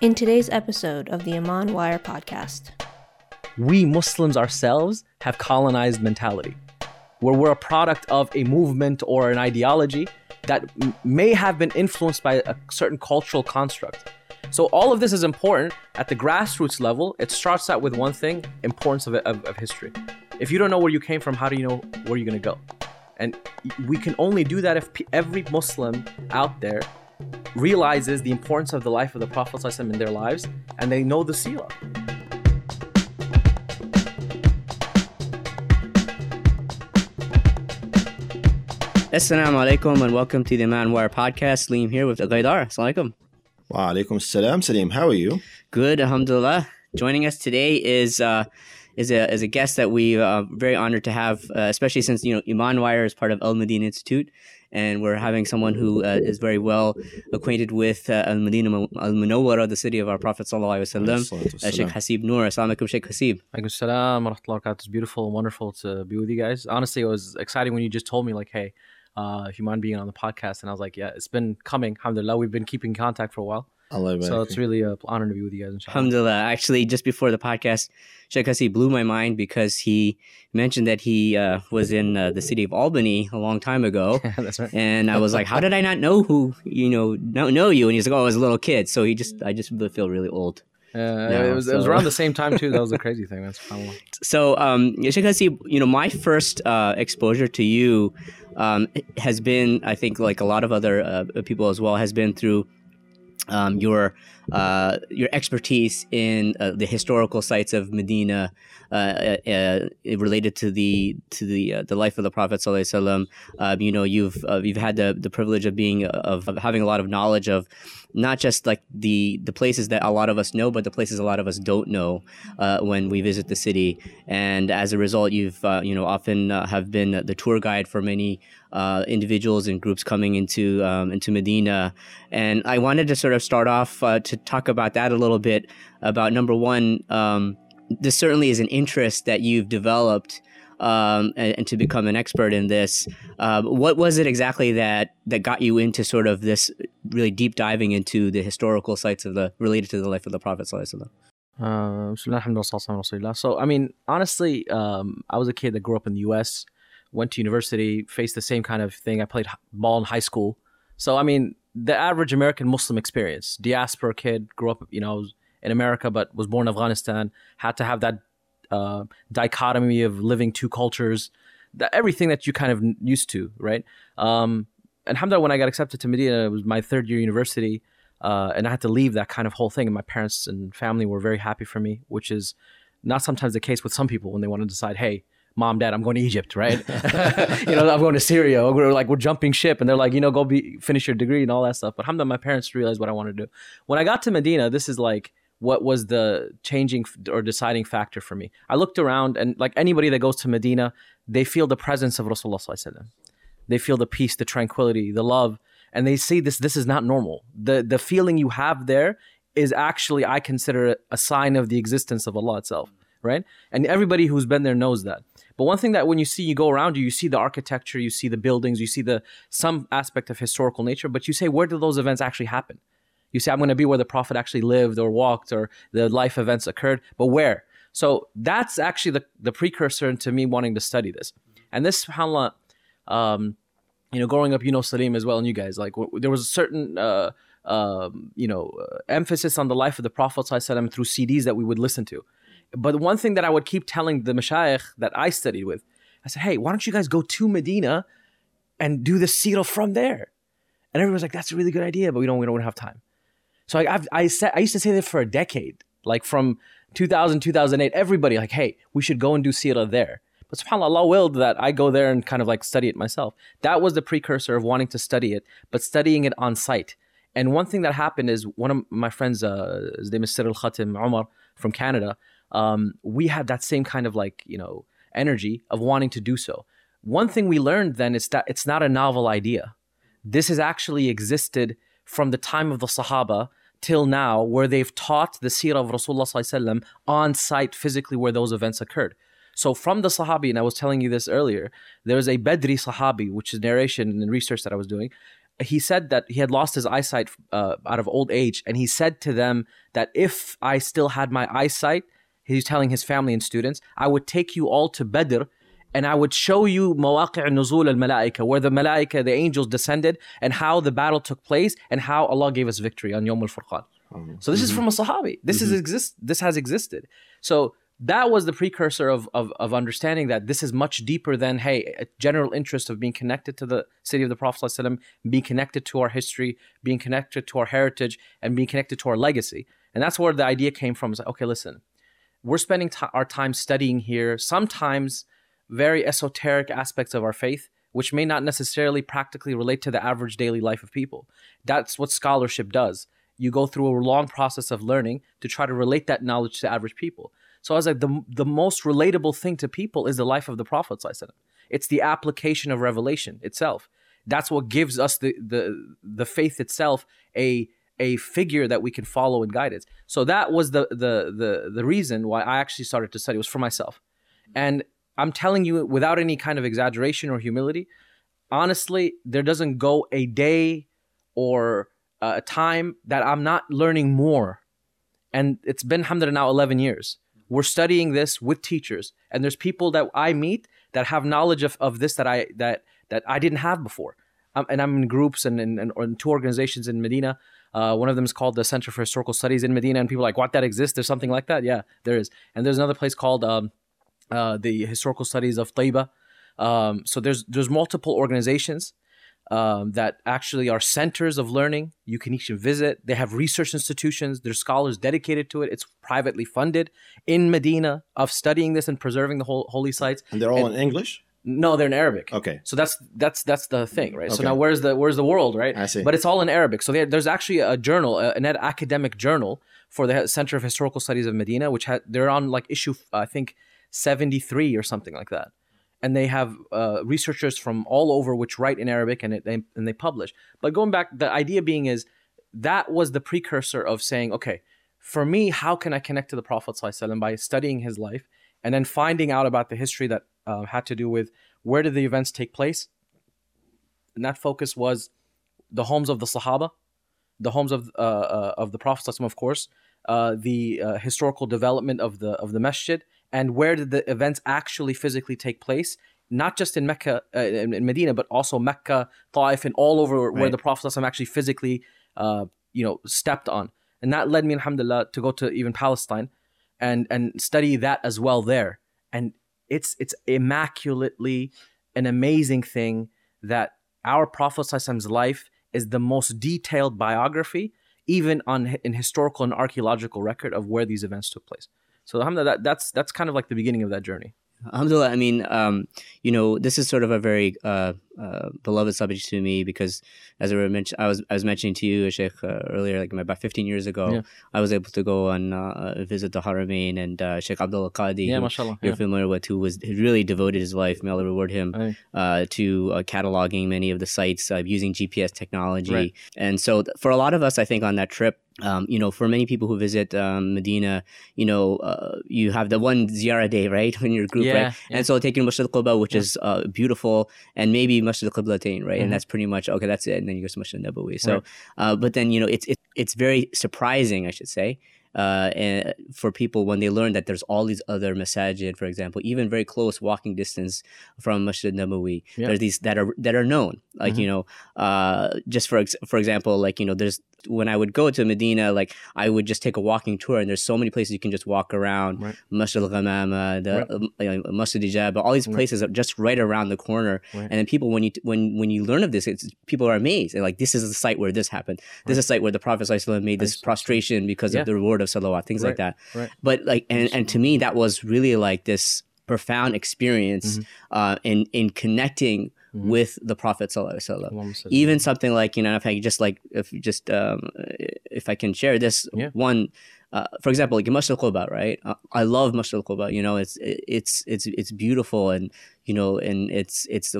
In today's episode of the Ummah Wide podcast, we Muslims ourselves have colonized mentality, where we're a product of a movement or an ideology that may have been influenced by a certain cultural construct. So all of this is important at the grassroots level. It starts out with one thing: importance of, of, of history. If you don't know where you came from, how do you know where you're gonna go? And we can only do that if every Muslim out there realizes the importance of the life of the Prophet ﷺ in their lives and they know the seerah. Assalamu alaikum and welcome to the Ummah Wide podcast. Liam here with Ghaidar. Assalamu alaikum. Wa alaikum salam. Salim, how are you? Good, alhamdulillah. Joining us today is uh, is a is a guest that we are uh, very honored to have, uh, especially since you know Ummah Wide is part of Al Madina Institute, and we're having someone who uh, is very well acquainted with uh, Al Madina Al Munawwara, the city of our Prophet sallallahu alaihi wasallam. Uh, Sheikh Hasib Noor. Assalamu alaikum, Sheikh Hasib. Alaikum salam wa rahmatullahi It's beautiful and wonderful to be with you guys. Honestly, it was exciting when you just told me like, hey uh, mind being on the podcast, and I was like, yeah, it's been coming. Alhamdulillah, we've been keeping contact for a while. Allah so it's really an honor to be with you guys. Inshallah. Alhamdulillah. Actually, just before the podcast, Sheikh Hasib blew my mind because he mentioned that he uh, was in uh, the city of Albany a long time ago. That's right. And I was like, how did I not know who, you know, know, know you? And he's like, oh, I was a little kid. So he just, I just feel really old. Uh, no, it was so. it was around the same time too. That was the crazy thing. That's fun. So, um, Sheikh Hasib, you know, my first uh, exposure to you um, has been, I think, like a lot of other uh, people as well, has been through um, your uh, your expertise in uh, the historical sites of Medina uh, uh, uh related to the to the uh, the life of the Prophet sallallahu um, You know, you've you've had the, the privilege of being of, of, having a lot of knowledge of not just like the the places that a lot of us know, but the places a lot of us don't know when we visit the city. And as a result, you've you know often have been the tour guide for many individuals and groups coming into um, into Medina. And I wanted to sort of start off to talk about that a little bit. About number one, um, this certainly is an interest that you've developed. Um, and, and, to become an expert in this. Uh, what was it exactly that that got you into sort of this really deep diving into the historical sites of the related to the life of the Prophet? Uh, so, I mean, honestly, um, I was a kid that grew up in the U.S., went to university, faced the same kind of thing. I played ball in high school, so I mean, the average American Muslim experience. Diaspora kid, grew up, you know, in America, but was born in Afghanistan, had to have that uh, dichotomy of living two cultures, everything that you kind of used to, right? Um, and alhamdulillah, when I got accepted to Medina, it was my third year university, uh, and I had to leave that kind of whole thing. And my parents and family were very happy for me, which is not sometimes the case with some people when they want to decide, hey, mom, dad, I'm going to Egypt, right? you know, I'm going to Syria. We're like, we're jumping ship. And they're like, you know, go be, finish your degree and all that stuff. But alhamdulillah, my parents realized what I wanted to do. When I got to Medina, this is like, what was the changing or deciding factor for me? I looked around and like anybody that goes to Medina, they feel the presence of Rasulullah They feel the peace, the tranquility, the love. And they see this, this is not normal. The, the feeling you have there is actually, I consider it a sign of the existence of Allah itself right? And everybody who's been there knows that. But one thing that when you see, you go around you, you see the architecture, you see the buildings, you see the some aspect of historical nature, but you say, where do those events actually happen? You say, I'm going to be where the Prophet actually lived or walked or the life events occurred, but where? So that's actually the, the precursor to me wanting to study this. And this, subhanAllah, um, you know, growing up, you know, Salim as well, and you guys, like, w- there was a certain, uh, um, you know, uh, emphasis on the life of the Prophet through CDs that we would listen to. But one thing that I would keep telling the mashayikh that I studied with, I said, hey, why don't you guys go to Medina and do the seerah from there? And everyone's like, that's a really good idea, but we don't, we don't have time. So I, I've, I, said, I used to say that for a decade, like from 2000, 2008, everybody like, hey, we should go and do seerah there. But subhanAllah, Allah willed that I go there and kind of like study it myself. That was the precursor of wanting to study it, but studying it on site. And one thing that happened is one of my friends, uh, his name is Cyril Khatim Omar from Canada, um, we had that same kind of like you know energy of wanting to do so. One thing we learned then is that it's not a novel idea. This has actually existed from the time of the Sahaba till now, where they've taught the seerah of Rasulullah on site physically where those events occurred. So from the Sahabi, and I was telling you this earlier, there's a Bedri Sahabi, which is narration and research that I was doing. he said that he had lost his eyesight uh, out of old age, and he said to them that if I still had my eyesight, he's telling his family and students, I would take you all to Badr and I would show you مواقع نزول الملائكة, where the malaika, the angels descended, and how the battle took place, and how Allah gave us victory on Yom al-Furqan. So this is from a Sahabi. This is exist. This has existed. So that was the precursor of, of of understanding that this is much deeper than hey, a general interest of being connected to the city of the Prophet ﷺ, being connected to our history, being connected to our heritage, and being connected to our legacy. And that's where the idea came from. Is like, okay, listen, we're spending ti our time studying here. Sometimes very esoteric aspects of our faith, which may not necessarily practically relate to the average daily life of people. That's what scholarship does. You go through a long process of learning to try to relate that knowledge to average people. So I was like, the, the most relatable thing to people is the life of the Prophet. ﷺ. It's the application of revelation itself. That's what gives us the, the, the faith itself a, a figure that we can follow and guide it. So that was the, the, the, the reason why I actually started to study was for myself. And I'm telling you without any kind of exaggeration or humility, honestly, there doesn't go a day or a time that I'm not learning more. And it's been, alhamdulillah, now 11 years. We're studying this with teachers, and there's people that I meet that have knowledge of, of this that I that that I didn't have before. Um, and I'm in groups and in, in, in two organizations in Medina. Uh, one of them is called the Center for Historical Studies in Medina, and people are like, "What? That exists? There's something like that?" Yeah, there is. And there's another place called um, uh, the Historical Studies of Taiba. Um, so there's there's multiple organizations um, that actually are centers of learning. You can each visit. They have research institutions. There's scholars dedicated to it. It's privately funded in Medina of studying this and preserving the whole holy sites. And they're all And- in English? No, they're in Arabic. Okay. So that's that's that's the thing, right? Okay. So now where's the where's the world, right? I see. But it's all in Arabic. So there's actually a journal, an academic journal for the Center of Historical Studies of Medina, which had they're on like issue I think 73 or something like that, and they have uh, researchers from all over which write in Arabic and it, they and they publish. But going back, the idea being is that was the precursor of saying, okay, for me, how can I connect to the Prophet ﷺ by studying his life and then finding out about the history that uh, had to do with where did the events take place? And that focus was the homes of the Sahaba, the homes of uh, uh, of the Prophet of course, uh, the uh, historical development of the of the masjid, and where did the events actually physically take place? Not just in Mecca, uh, in, in Medina, but also Mecca, Taif, and all over where the Prophet actually physically, uh, you know, stepped on. And that led me, alhamdulillah, to go to even Palestine and and study that as well there. And it's it's immaculately an amazing thing that our Prophet ﷺ's life is the most detailed biography, even on in historical and archaeological record of where these events took place. So alhamdulillah, that, that's that's kind of like the beginning of that journey. Alhamdulillah, I mean, um, you know, this is sort of a very uh, uh, beloved subject to me because, as I, I was I was mentioning to you, Sheikh, uh, earlier, like about 15 years ago, Yeah. I was able to go and uh, visit the Haramain and uh, Sheikh Abdul Qadi, Yeah, who you're Yeah. familiar with, who was who really devoted his life, may Allah reward him, uh, to uh, cataloging many of the sites uh, using GPS technology. Right. And so, th- for a lot of us, I think on that trip, um, you know, for many people who visit um, Medina, you know, uh, you have the one ziyarah day, right, in your group, Yeah, right? yeah. And so taking Masjid al-Quba, which is uh, beautiful, and maybe Masjid al-Qiblatain, right? Mhm. And that's pretty much, okay, that's it. And then you go to the al-Nabawi. So, Right. uh, but then, you know, it's, it, it's very surprising, I should say, uh, and for people when they learn that there's all these other masajid, for example, even very close walking distance from Masjid Nabawi. Yeah. There's these that are that are known, like Mhm. you know, uh, just for ex- for example, like you know, there's when I would go to Medina, like I would just take a walking tour, and there's so many places you can just walk around. Right. Masjid al Ghamama, the Right. um, Masjid Ijaba, all these Right. places are just right around the corner. Right. And then people, when you when when you learn of this, it's people are amazed. They're like, this is the site where this happened. This is the site where the Prophet ﷺ made this prostration because Yeah. of the reward of salawat, things like that. right. But like, and, and to me, that was really like this profound experience Mhm. uh, in in connecting Mhm. with the Prophet sallallahu alaihi wasallam Allahumma salli. even something like you know if i just like if just um if i can share this Yeah. one uh, for example like Masjid al-Quba, right uh, i love Masjid al-Quba. you know it's it's it's it's beautiful and you know and it's it's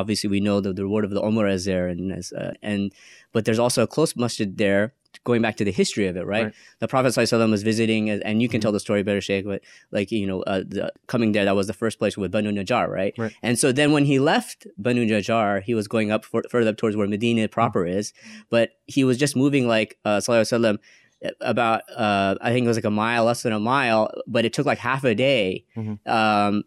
obviously we know that the reward of the umrah is there and as, uh, and but there's also a close masjid there going back to the history of it, right? Right. The Prophet ﷺ was visiting, and- you can tell the story better, Sheikh. But like you know, uh, the, coming there, that was the first place with Banu Najjar, right? Right. And so then when he left Banu Najjar, he was going up for, further up towards where Medina proper is, but he was just moving like uh, Sallallahu Alaihi Wasallam about uh, I think it was like a mile, less than a mile, but it took like half a day Mhm. um,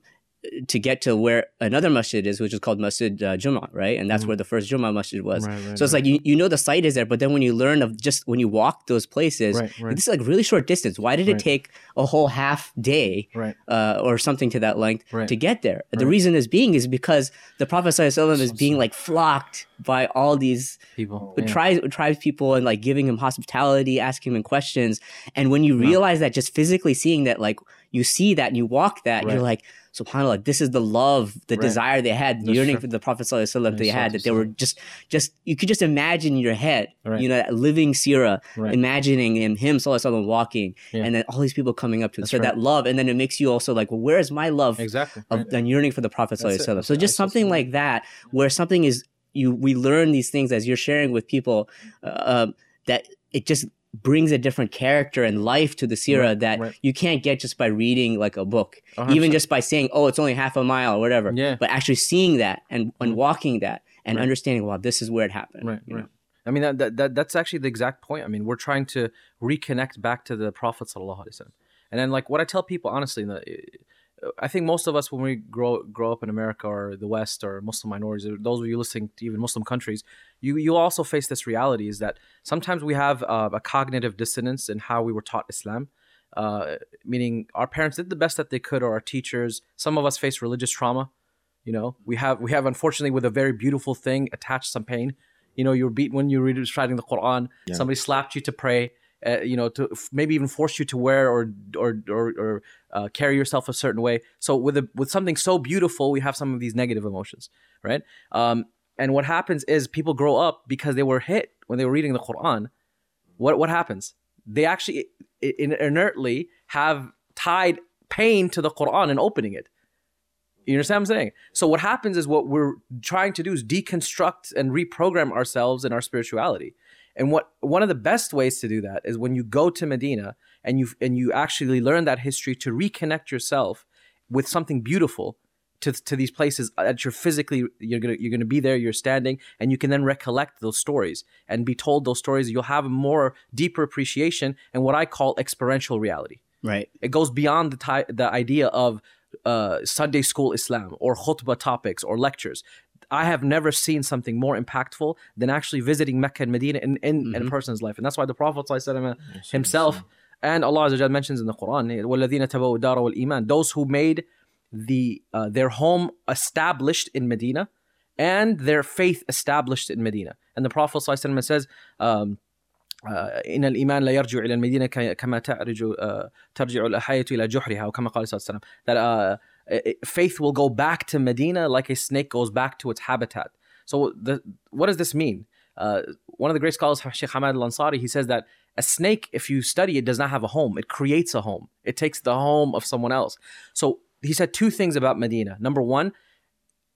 to get to where another masjid is, which is called Masjid uh, Jummah, right? And that's Mhm. where the first Jummah masjid was. Right, right, So it's like you, you know the site is there, but then when you learn of just when you walk those places, Right, right. this is like really short distance. Why did it take a whole half day right, uh, or something to that length Right. to get there? The reason is being is because the Prophet ﷺ is being like flocked by all these people. with yeah. tribes, tribes people and like giving him hospitality, asking him questions. And when you realize that, just physically seeing that, like you see that and you walk that, Right. you're like, Subhanallah, this is the love, the Right. desire they had, That's yearning true. for the Prophet ﷺ they had, that they were just, just you could just imagine in your head, Right. you know, that living seerah, Right. imagining him, him Sallallahu walking, Yeah. and then all these people coming up to. That's so right. that love, and then it makes you also like, well, where is my love Exactly. of and yearning for the Prophet Sallallahu Alaihi Wasallam. So just something like that, where something is you we learn these things as you're sharing with people, uh, um, that it just brings a different character and life to the seerah Right, that right. you can't get just by reading like a book, A hundred even just by saying, "Oh, it's only half a mile" or whatever. Yeah. But actually seeing that and and mm-hmm. walking that and Right. understanding, wow, this is where it happened. Right, right. know? I mean that, that, that that's actually the exact point. I mean, we're trying to reconnect back to the Prophet sallallahu alaihi wasallam. And then like what I tell people honestly, the, I think most of us when we grow grow up in America or the West or Muslim minorities, or those of you listening to even Muslim countries, you you also face this reality is that sometimes we have uh, a cognitive dissonance in how we were taught Islam. Uh, meaning our parents did the best that they could, or our teachers. Some of us face religious trauma. You know, we have we have unfortunately with a very beautiful thing attached some pain. You know, you were beaten when you were reciting the Quran. Yeah. Somebody slapped you to pray. Uh, you know, to maybe even force you to wear or or or, or uh, carry yourself a certain way. So with a, with something so beautiful, we have some of these negative emotions, right? Um, and what happens is people grow up because they were hit when they were reading the Quran. What what happens? They actually in, inertly have tied pain to the Quran and opening it. You understand what I'm saying? So what happens is what we're trying to do is deconstruct and reprogram ourselves and our spirituality. And what one of the best ways to do that is when you go to Medina and you and you actually learn that history to reconnect yourself with something beautiful to, to these places that you're physically you're gonna you're gonna be there you're standing and you can then recollect those stories and be told those stories you'll have a more deeper appreciation and what I call experiential reality Right. it goes beyond the ty- the idea of uh, Sunday school Islam or khutbah topics or lectures. I have never seen something more impactful than actually visiting Mecca and Medina in, in, in a person's life. And that's why the Prophet ﷺ himself and Allah Azza wa Jal mentions in the Quran, وَالَّذِينَ تَبَوُّ الدَّارَ وَالْإِيمَانَ Those who made the uh, their home established in Medina and their faith established in Medina. And the Prophet ﷺ says, um, آه، إن الإيمان لا يرجع إلى المدينة ك- كما تعرج آه، ترجع الأحية إلى جحرها أو كما قال صلى الله عليه وسلم that uh, it- faith will go back to Medina like a snake goes back to its habitat. So the, what does this mean? Uh, one of the great scholars, Sheikh Hamad al-Ansari, he says that a snake, if you study it, does not have a home. It creates a home. It takes the home of someone else. So he said two things about Medina. Number one,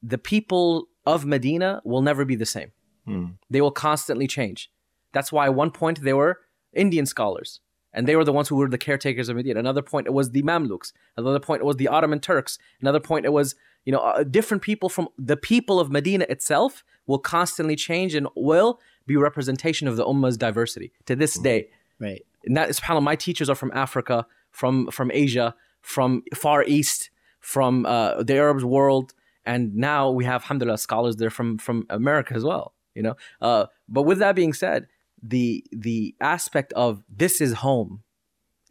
the people of Medina will never be the same. Hmm. They will constantly change. That's why at one point they were Indian scholars, and they were the ones who were the caretakers of Medina. Another point it was the Mamluks. Another point it was the Ottoman Turks. Another point it was you know uh, different people from the people of Medina itself will constantly change and will be representation of the ummah's diversity to this day. Right. And that is subhanAllah, my teachers are from Africa, from from Asia, from Far East, from uh, the Arab world, and now we have alhamdulillah scholars there from from America as well. You know, uh, but with that being said, the the aspect of this is home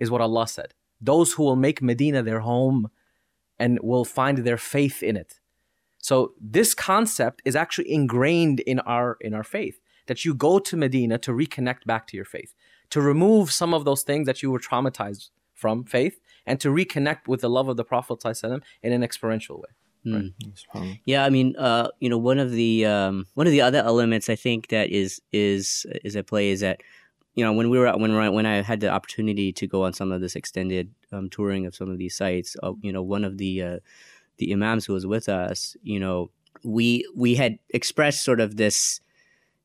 is what Allah said. Those who will make Medina their home and will find their faith in it. So this concept is actually ingrained in our in our faith that you go to Medina to reconnect back to your faith, to remove some of those things that you were traumatized from faith, and to reconnect with the love of the Prophet in an experiential way. SubhanAllah. Yeah, I mean, uh, you know, one of the um, one of the other elements I think that is is is at play is that you know when we were when we- when I had the opportunity to go on some of this extended um, touring of some of these sites, uh, you know, one of the uh, the imams who was with us, you know, we we had expressed sort of this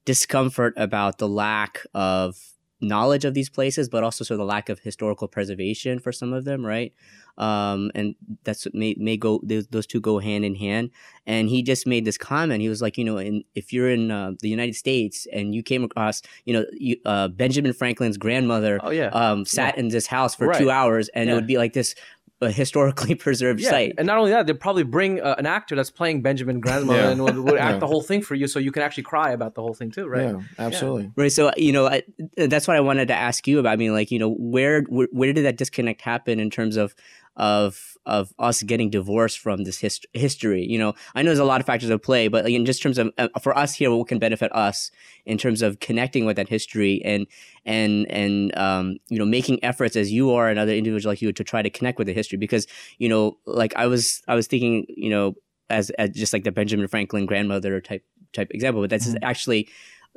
discomfort about the lack of knowledge of these places, but also sort of the lack of historical preservation for some of them, right? Um, and that's may may go those, those two go hand in hand. And he just made this comment. He was like, you know, in, if you're in uh, the United States and you came across, you know, you, uh, Benjamin Franklin's grandmother, Oh, yeah. um, sat in this house for Right. two hours, and Yeah. it would be like this. A historically preserved Yeah, site. and not only that, they'd probably bring uh, an actor that's playing Benjamin grandmother Yeah. and would, would act Yeah. the whole thing for you, so you can actually cry about the whole thing too, right? Yeah, absolutely. Right. So you know, I, that's what I wanted to ask you about. I mean, like, you know, where where, where did that disconnect happen in terms of of of us getting divorced from this hist- history? You know, I know there's a lot of factors at play, but in just terms of uh, for us here, what can benefit us in terms of connecting with that history and and and um, you know, making efforts as you are and other individuals like you to try to connect with the history because you know, like I was I was thinking, you know, as, as just like the Benjamin Franklin grandmother type type example, but that's Mhm. actually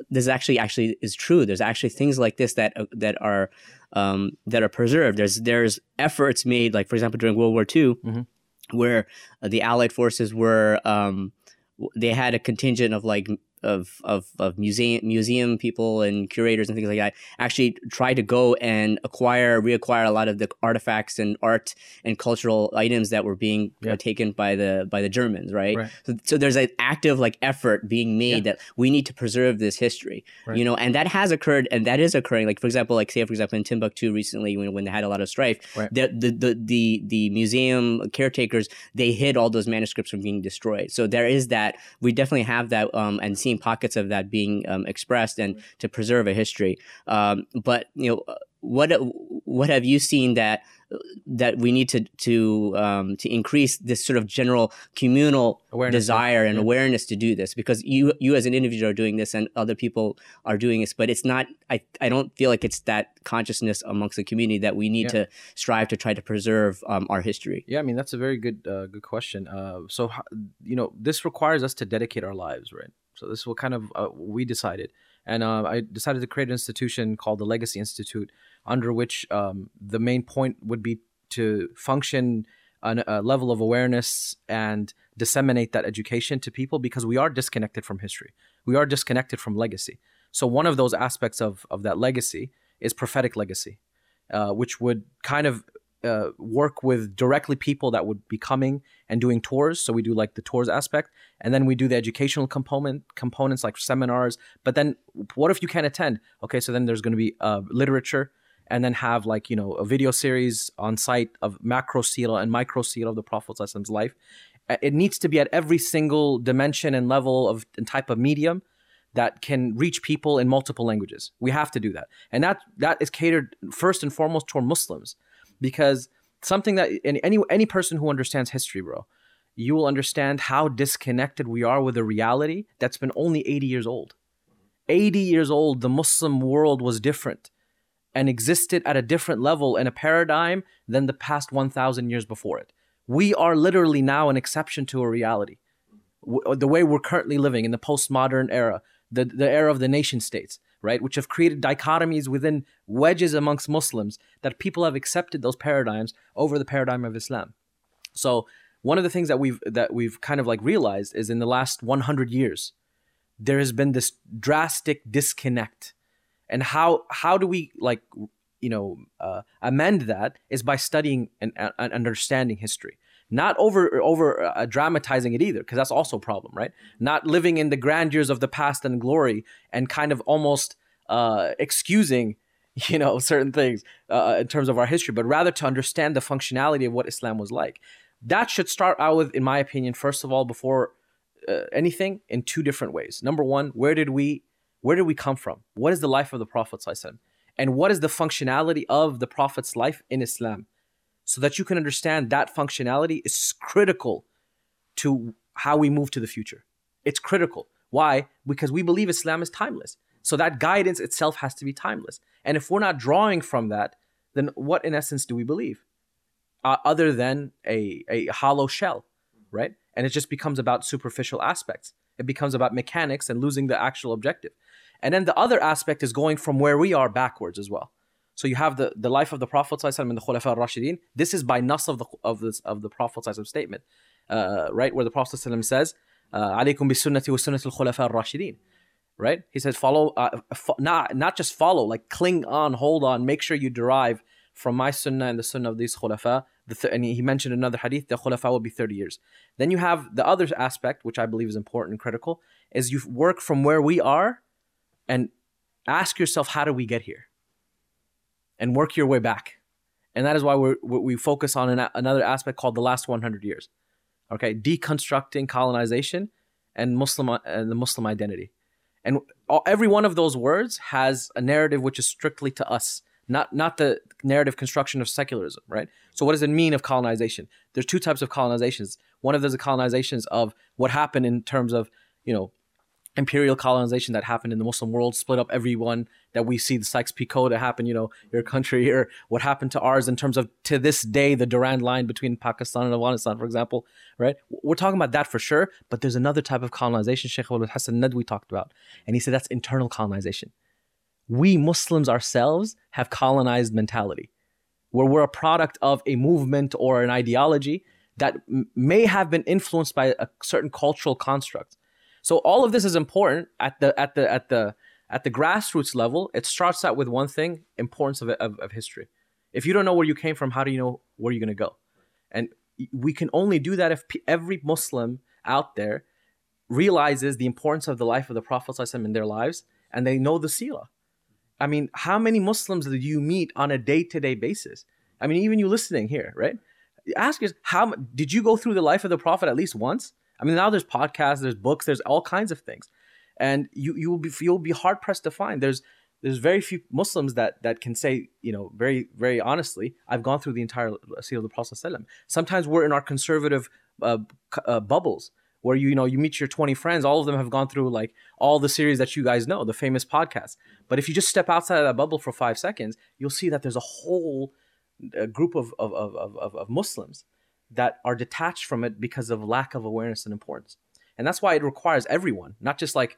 this actually actually is true. There's actually things like this that uh, that are um, that are preserved. There's there's efforts made, like for example during World War II, Mhm. where uh, the Allied forces were um, they had a contingent of like of of of museum museum people and curators and things like that actually try to go and acquire reacquire a lot of the artifacts and art and cultural items that were being Yeah. taken by the by the Germans right, Right. So, so there's an active like effort being made that we need to preserve this history Right. you know and that has occurred and that is occurring like for example like say for example in Timbuktu recently when, when they had a lot of strife Right. the, the the the the museum caretakers they hid all those manuscripts from being destroyed so there is that we definitely have that um and seeing pockets of that being um, expressed and to preserve a history um but you know what what have you seen that that we need to to um, to increase this sort of general communal Awareness, desire and yeah. awareness to do this because you you as an individual are doing this and other people are doing this but it's not I, I don't feel like it's that consciousness amongst the community that we need Yeah. to strive to try to preserve um, our history Yeah, I mean that's a very good uh, good question. Uh, so you know, this requires us to dedicate our lives, right? So this is what kind of uh, we decided, and uh, I decided to create an institution called the Legacy Institute, under which um, the main point would be to function on a level of awareness and disseminate that education to people because we are disconnected from history. We are disconnected from legacy. So one of those aspects of of that legacy is prophetic legacy, uh, which would kind of uh, work with directly people that would be coming and doing tours. So we do like the tours aspect, and then we do the educational component components like seminars. But then, what if you can't attend? Okay, so then there's going to be uh, literature, and then have like you know a video series on site of macro seerah and micro seerah of the Prophet's life. It needs to be at every single dimension and level of and type of medium that can reach people in multiple languages. We have to do that, and that that is catered first and foremost toward Muslims because something that any any, person who understands history, bro, you will understand how disconnected we are with a reality that's been only 80 years old. 80 years old, the Muslim world was different and existed at a different level and a paradigm than the past 1,000 years before it. We are literally now an exception to a reality. The way we're currently living in the postmodern era, the, the era of the nation states, right, which have created dichotomies within wedges amongst Muslims that people have accepted those paradigms over the paradigm of Islam. So one of the things that we've that we've kind of like realized is in the last 100 years, there has been this drastic disconnect, and how how do we like you know uh, amend that is by studying and, and understanding history not over over uh, dramatizing it either because that's also a problem right? Not living in the grandeurs of the past and glory and kind of almost uh, excusing you know certain things uh, in terms of our history but rather to understand the functionality of what islam was like. That should start out with in my opinion first of all before uh, anything in two different ways. Number one where did we where did we come from? What is the life of the prophet and what is the functionality of the prophet's life in islam so that you can understand that functionality is critical to how we move to the future. It's critical. Why? Because we believe Islam is timeless. So that guidance itself has to be timeless. And if we're not drawing from that, then what in essence do we believe? Uh, other than a, a hollow shell, right? And it just becomes about superficial aspects. It becomes about mechanics and losing the actual objective. And then the other aspect is going from where we are backwards as well. So you have the, the life of the Prophet and the Khulafa al-Rashidin. This is by nas of the of this of the Prophet statement, uh, right? Where the Prophet says, uh, "Alaikum bi sunnati wa sunnati al-Khulafa al-Rashidin." Right? He says, "Follow, uh, not not just follow, like cling on, hold on, make sure you derive from my sunnah and the sunnah of these khulafa." The th- and he mentioned another hadith: the khulafa will be thirty years. Then you have the other aspect, which I believe is important and critical, is you work from where we are, and ask yourself, how do we get here? And work your way back. And that is why we we focus on an, another aspect called the last 100 years. Okay, deconstructing colonization and Muslim uh, and the Muslim identity. And every one of those words has a narrative which is strictly to us, not not the narrative construction of secularism, right? So what does it mean of colonization? There's two types of colonizations. One of those are colonizations of what happened in terms of, you know, imperial colonization that happened in the Muslim world, split up everyone that we see the Sykes-Picot that happened, you know, your country or what happened to ours in terms of to this day the Durand line between Pakistan and Afghanistan, for example, right? We're talking about that for sure, but there's another type of colonization Sheikh Abul Hassan Nadwi talked about, and he said that's internal colonization. We Muslims ourselves have colonized mentality, where we're a product of a movement or an ideology that m- may have been influenced by a certain cultural construct. So all of this is important at the at the at the at the grassroots level. It starts out with one thing: importance of, of, of history. If you don't know where you came from, how do you know where you're going to go? And we can only do that if every Muslim out there realizes the importance of the life of the Prophet in their lives and they know the seerah. I mean, how many Muslims do you meet on a day-to-day basis? I mean, even you listening here, right? Ask yourself, how did you go through the life of the Prophet at least once? I mean, now there's podcasts, there's books, there's all kinds of things, and you you will be you'll be hard pressed to find. There's there's very few Muslims that that can say you know very very honestly I've gone through the entire seerah of the Prophet. Sometimes we're in our conservative uh, uh, bubbles where you, you know you meet your 20 friends all of them have gone through like all the series that you guys know the famous podcasts. But if you just step outside of that bubble for five seconds you'll see that there's a whole uh, group of, of, of, of- of muslims that are detached from it because of lack of awareness and importance. And that's why it requires everyone, not just like,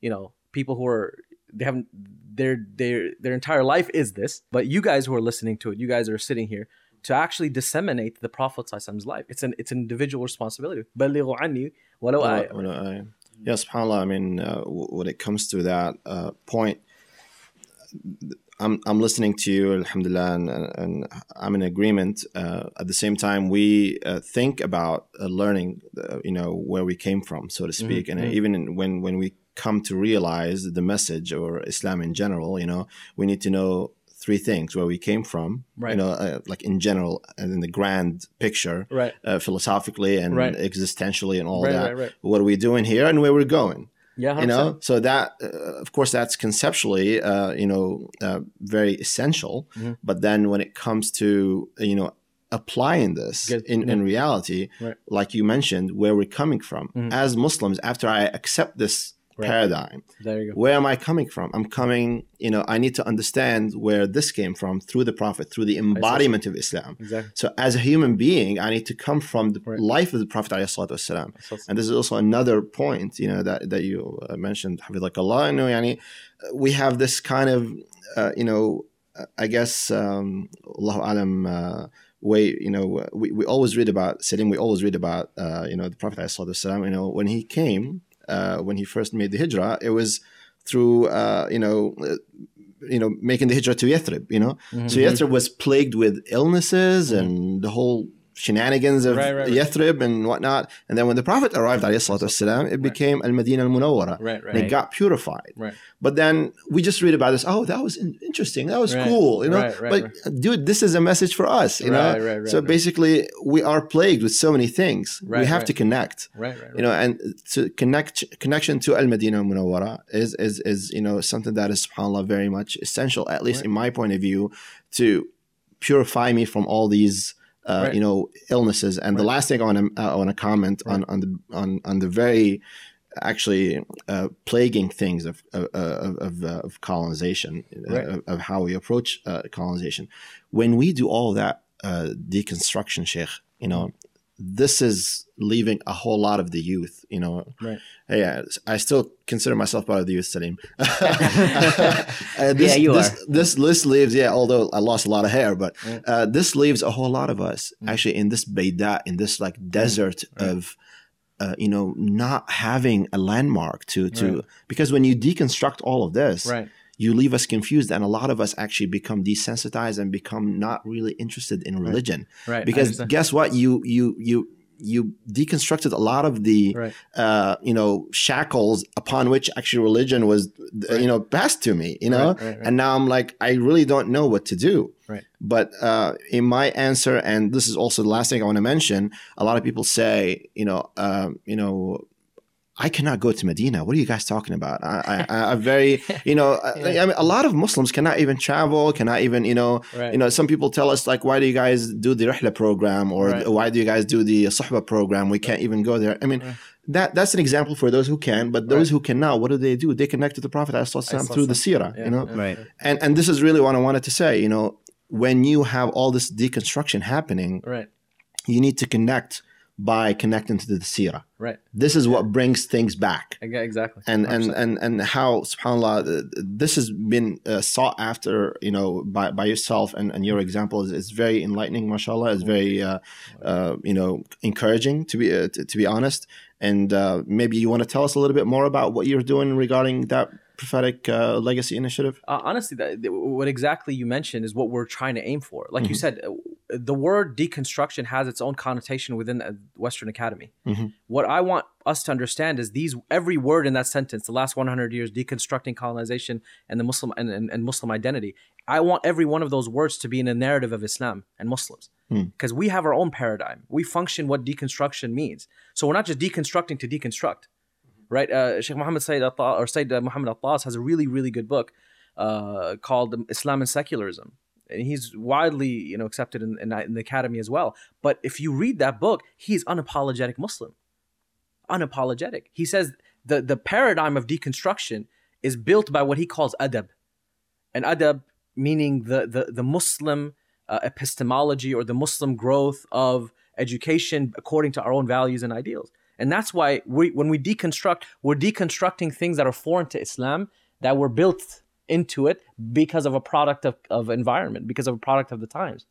you know, people who are they haven't their their their entire life is this, but you guys who are listening to it, you guys are sitting here to actually disseminate the Prophet life. It's an it's an individual responsibility. Yeah, subhanAllah, I mean, uh, when it comes to that uh, point, I'm, I'm listening to you, alhamdulillah, and, and I'm in agreement. Uh, at the same time, we uh, think about uh, learning, uh, you know, where we came from, so to speak. And even in, when, when we come to realize the message or Islam in general, you know, we need to know three things where we came from, Right. you know, uh, like in general and in the grand picture, Right. uh, philosophically and Right. existentially and all that. What are we doing here and where we're going? Yeah, You know, so that uh, of course that's conceptually, uh, you know, uh, very essential. Mm-hmm. But then when it comes to you know applying this Good. in, in reality, Right. Mm-hmm. like you mentioned, where we're coming from as Muslims, after I accept this paradigm, There you go. where am I coming from? I'm coming, you know, I need to understand where this came from through the Prophet, through the embodiment of Islam. Exactly. So as a human being, I need to come from the Right. life of the Prophet والسلام. And this is also another point, you know, that, that you uh, mentioned, Hafidhakallah, you know, yani, uh, we have this kind of, uh, you know, uh, I guess, um, Allahu Alam, uh, way, you know, uh, we, we always read about, Salim, we always read about, uh, you know, the Prophet والسلام, you know, when he came, uh, when he first made the hijrah, it was through, uh, you know, uh, you know, making the hijrah to Yathrib, you know. Mm-hmm. So Yathrib was plagued with illnesses and the whole shenanigans of Right, right, right. Yathrib and whatnot. And then when the Prophet arrived, والسلام, it became Al Madinah Al Munawwara. Right, right. And it got purified. Right. But then we just read about this. Oh, that was in- interesting. That was Right. cool. You know, Right, right, but dude, this is a message for us. You Right, know, right, right, so right. basically, we are plagued with so many things. we Right, have right. to connect Right, right, right. you know and to connect connection to al madinah munawwara is is is you know something that is subhanallah very much essential at least in my point of view to purify me from all these uh, Right. you know illnesses and the last thing i want to uh, i want to comment on on the on on the very actually uh, plaguing things of of of, of, uh, colonization uh, Right. of, of how we approach uh, colonization when we do all that uh, deconstruction sheikh you know this is leaving a whole lot of the youth you know Right. yeah i still consider myself part of the youth Salim. Uh, this, Yeah, you this, are. this list leaves yeah although i lost a lot of hair but uh, this leaves a whole lot of us actually in this Beida, in this like desert of uh, you know, not having a landmark to to Right. because when you deconstruct all of this, Right. You leave us confused, and a lot of us actually become desensitized and become not really interested in religion. Right. I Because guess what? You you you you deconstructed a lot of the Right. uh, you know shackles upon which actually religion was uh, you know passed to me. You know, Right, right, right. and now I'm like I really don't know what to do. Right. But uh, in my answer, and this is also the last thing I want to mention, a lot of people say, you know, um, you know, I cannot go to Medina. What are you guys talking about? I, I, I'm very, you know, I, I mean, a lot of Muslims cannot even travel, cannot even, you know, Right. you know, some people tell us like, why do you guys do the Rihla program or Right. why do you guys do the Sahba program? We can't even go there. I mean, that that's an example for those who can, but those Right. who cannot, what do they do? They connect to the Prophet ﷺ through the seerah, Yeah, you know. Right. and and this is really what I wanted to say. You know, when you have all this deconstruction happening, Right. you need to connect by connecting to the seerah. Right. This is what brings things back. Exactly. And and 100%. and and how subhanallah uh, this has been uh, sought after you know by, by yourself and, and your example is, is very enlightening mashallah it's very uh, uh, you know encouraging to be uh, to, to be honest and uh, maybe you want to tell us a little bit more about what you're doing regarding that prophetic uh, legacy initiative Uh, honestly, that, what exactly you mentioned is what we're trying to aim for. Like you Mhm. said, uh, the word deconstruction has its own connotation within the Western Academy. Mhm. What I want us to understand is these every word in that sentence, the last 100 years, deconstructing colonization and the Muslim and, and, and Muslim identity. I want every one of those words to be in a narrative of Islam and Muslims. Hmm. Because we have our own paradigm. We function what deconstruction means. So we're not just deconstructing to deconstruct right? Uh, Sheikh Muhammad Sayyid Atta or Sayyid Muhammad Attas has a really, really good book uh, called Islam and Secularism. And he's widely, you know, accepted in, in, in the academy as well. But if you read that book, he's unapologetic Muslim. Unapologetic. He says the, the paradigm of deconstruction is built by what he calls adab. And adab meaning the, the, the Muslim uh, epistemology or the Muslim growth of education according to our own values and ideals. And that's why we, when we deconstruct, we're deconstructing things that are foreign to Islam that were built into it because of a product of, of environment, because of a product of the times.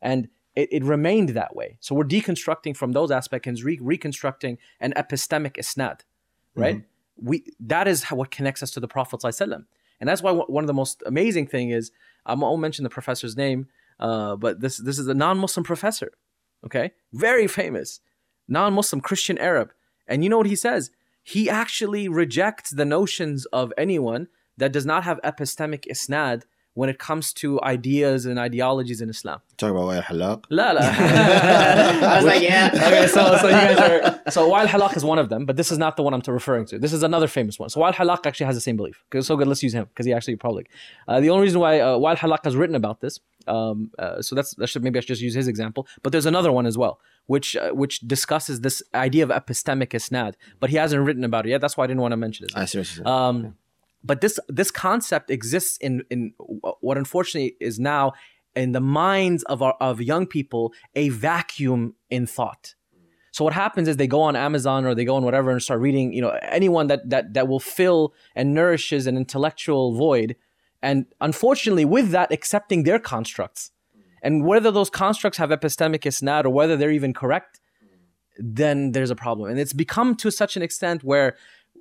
And it, it remained that way. So we're deconstructing from those aspects and re- reconstructing an epistemic isnad, right? We that is how what connects us to the Prophet ﷺ. and that's why one one of the most amazing thing is I won't mention the professor's name, uh, but this this is a non-Muslim professor, okay, very famous, non-Muslim Christian Arab, and you know what he says? He actually rejects the notions of anyone that does not have epistemic isnad when it comes to ideas and ideologies in Islam. talk about Wael Hallaq La la. I was like, yeah. okay, so so you guys are so Wael Hallaq is one of them, but this is not the one I'm referring to. This is another famous one. So Wael Hallaq actually has the same belief. Okay, so good, let's use him because he actually public. Uh, the only reason why uh, Wael Hallaq has written about this, um, uh, so that's that should maybe I should just use his example. But there's another one as well, which uh, which discusses this idea of epistemic isnad, but he hasn't written about it yet. That's why I didn't want to mention it. I see what you're saying. Um, but this this concept exists in in what unfortunately is now in the minds of our of young people a vacuum in thought. So what happens is they go on Amazon or they go on whatever and start reading, you know, anyone that that that will fill and nourishes an intellectual void, and unfortunately, with that, accepting their constructs, and whether those constructs have epistemic isnad or whether they're even correct, then there's a problem, and it's become to such an extent where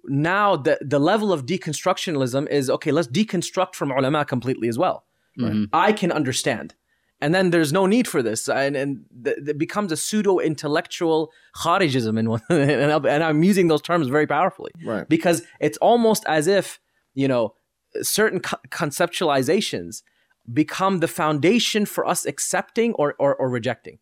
now the the level of deconstructionalism is okay. Let's deconstruct from ulama completely as well. Mm-hmm. I can understand. And then there's no need for this. And, and th- it becomes a pseudo intellectual kharijism. In one, and, I'm- and I'm using those terms very powerfully. Right. Because it's almost as if, you know, certain co- conceptualizations become the foundation for us accepting or, or, or rejecting.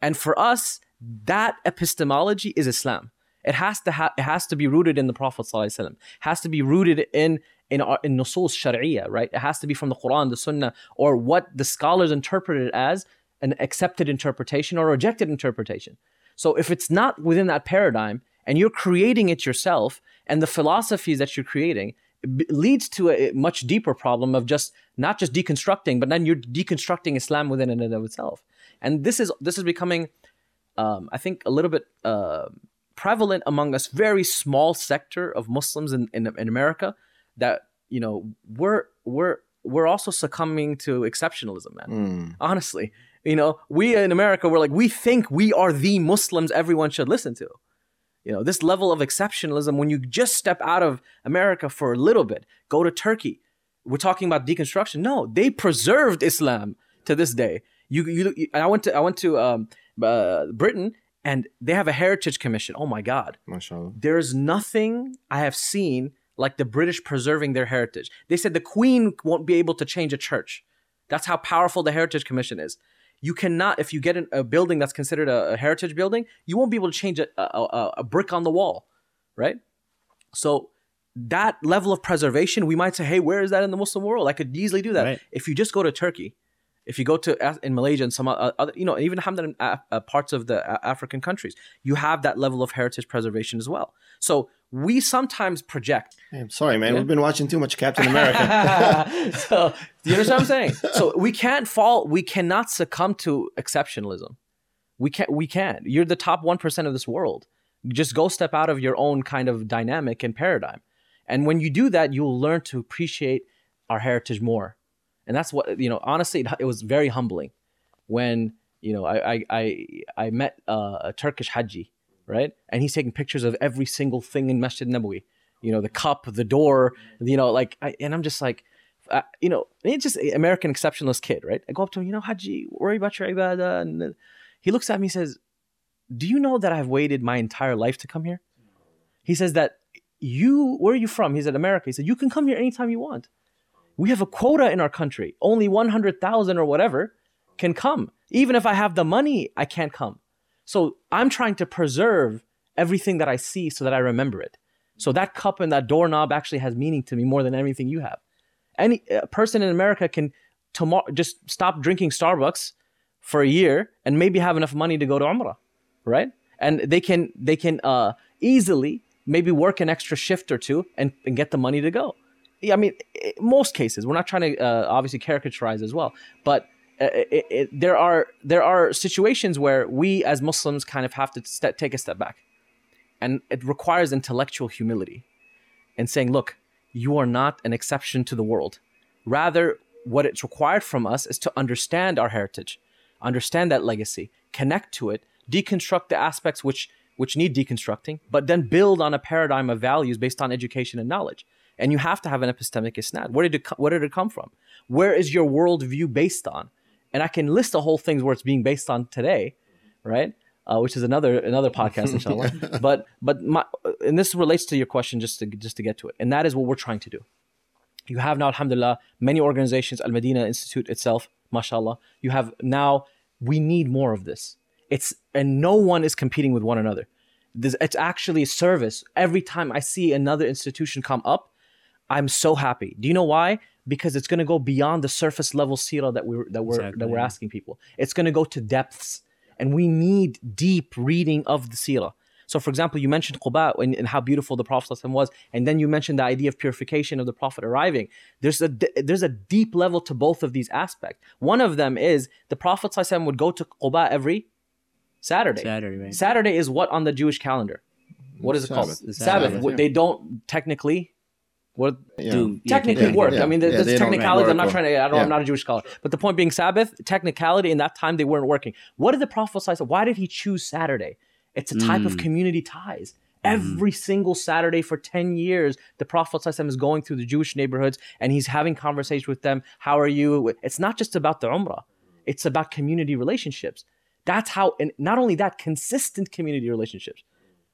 And for us, that epistemology is Islam. It has to ha- it has to be rooted in the Prophet ﷺ. Has to be rooted in in our, in nusus sharia, right? It has to be from the Quran, the Sunnah, or what the scholars interpret it as an accepted interpretation or rejected interpretation. So if it's not within that paradigm and you're creating it yourself, and the philosophies that you're creating leads to a much deeper problem of just not just deconstructing, but then you're deconstructing Islam within and of itself. And this is this is becoming um, I think a little bit uh, prevalent among a very small sector of Muslims in, in, in America that you know we're we're we're also succumbing to exceptionalism, man. Mm. Honestly, you know, we in America we're like we think we are the Muslims everyone should listen to. You know, this level of exceptionalism when you just step out of America for a little bit, go to Turkey. We're talking about deconstruction. No, they preserved Islam to this day. You, you, you I went to I went to um, uh, Britain and they have a heritage commission. Oh my God, MashaAllah. there's nothing I have seen like the British preserving their heritage. They said the Queen won't be able to change a church. That's how powerful the Heritage Commission is. You cannot, if you get in a building that's considered a, a heritage building, you won't be able to change a, a, a, a brick on the wall, right? So that level of preservation, we might say, hey, where is that in the Muslim world? I could easily do that. Right. If you just go to Turkey, if you go to in Malaysia and some other, you know, even Hamdan uh, uh, parts of the African countries, you have that level of heritage preservation as well. So we sometimes project. I'm sorry, man. Yeah. We've been watching too much Captain America. so do you understand what I'm saying? So we can't fall. We cannot succumb to exceptionalism. We can't. We can't. You're the top one percent of this world. Just go step out of your own kind of dynamic and paradigm, and when you do that, you'll learn to appreciate our heritage more. And that's what you know. Honestly, it, was very humbling when you know I I I, I met uh, a Turkish Haji, right? And he's taking pictures of every single thing in Masjid Nabawi. You know, the cup, the door. You know, like, I, and I'm just like, uh, you know, it's just American exceptionalist kid, right? I go up to him, you know, Haji, worry about your ibadah. And he looks at me and says, Do you know that I've waited my entire life to come here? He says that you, where are you from? He's at America. He said, You can come here anytime you want. We have a quota in our country. Only 100,000 or whatever can come. Even if I have the money, I can't come. So I'm trying to preserve everything that I see so that I remember it. So that cup and that doorknob actually has meaning to me more than anything you have. Any person in America can tomorrow just stop drinking Starbucks for a year and maybe have enough money to go to Umrah, right? And they can they can uh, easily maybe work an extra shift or two and, and get the money to go. I mean, most cases we're not trying to uh, obviously caricaturize as well, but uh, it, it, there are there are situations where we as Muslims kind of have to take a step back, and it requires intellectual humility, and saying, look, you are not an exception to the world. Rather, what it's required from us is to understand our heritage, understand that legacy, connect to it, deconstruct the aspects which which need deconstructing, but then build on a paradigm of values based on education and knowledge. And you have to have an epistemic isnad. Where did it co- where did it come from? Where is your worldview based on? And I can list the whole things where it's being based on today, right? Uh, which is another another podcast, inshallah. but but my and this relates to your question just to just to get to it, and that is what we're trying to do. You have now, alhamdulillah, many organizations, Al Medina Institute itself, mashallah. You have now, we need more of this. It's, and no one is competing with one another. This, it's actually a service. Every time I see another institution come up, I'm so happy. Do you know why? Because it's going to go beyond the surface level sira that we're, that we're, Exactly, that we're asking people. It's going to go to depths. And we need deep reading of the sira. So, for example, you mentioned Quba and, and how beautiful the Prophet ﷺ was, and then you mentioned the idea of purification of the Prophet arriving. There's a d- there's a deep level to both of these aspects. One of them is the Prophet ﷺ would go to Quba every Saturday. Saturday, right? Saturday is what on the Jewish calendar? What is it called? Sabbath. Sabbath. Sabbath, They don't technically. What Yeah. Do technically yeah, work. yeah. I mean, there's they. I'm not trying to. I don't. I'm not a Jewish scholar. But the point being, Sabbath technicality in that time they weren't working. What did the Prophet say? Why did he choose Saturday? It's a type of Mm. community ties. Every single Saturday for 10 years, the Prophet is going through the Jewish neighborhoods and he's having conversations with them. How are you? It's not just about the Umrah, it's about community relationships. That's how, and not only that, consistent community relationships,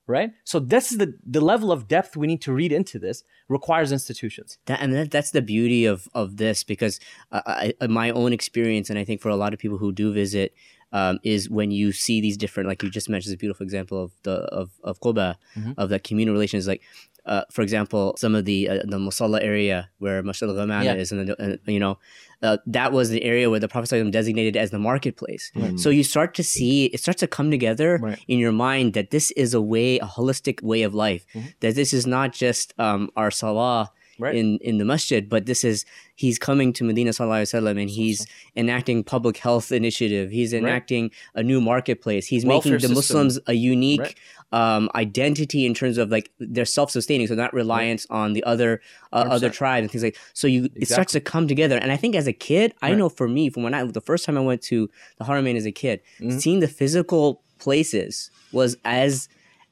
right? So, this is the, the level of depth we need to read into this requires institutions. That, and that, that's the beauty of of this because uh, I, my own experience, and I think for a lot of people who do visit, um, is when you see these different, like you just mentioned, this beautiful example of the of of Quba, Mhm. of the communal relations. Like, uh, for example, some of the uh, the Musalla area where Masjid al Ghamamah Yeah. is, and, the, and you know, uh, that was the area where the Prophet ﷺ designated as the marketplace. Right. So you start to see it starts to come together Right. in your mind that this is a way, a holistic way of life. Mhm. That this is not just um, our salah Right. in in the masjid, but this is he's coming to Medina Sallallahu Alaihi Wasallam and he's enacting public health initiative. He's enacting a new marketplace. He's Welfare making the system. Muslims a unique Right. um, identity in terms of like they're self sustaining, so not reliance on the other uh, other 100%. tribes and things like. So you it starts to come together, and I think as a kid, I know for me, from when I the first time I went to the Haramain as a kid, Mhm. seeing the physical places was as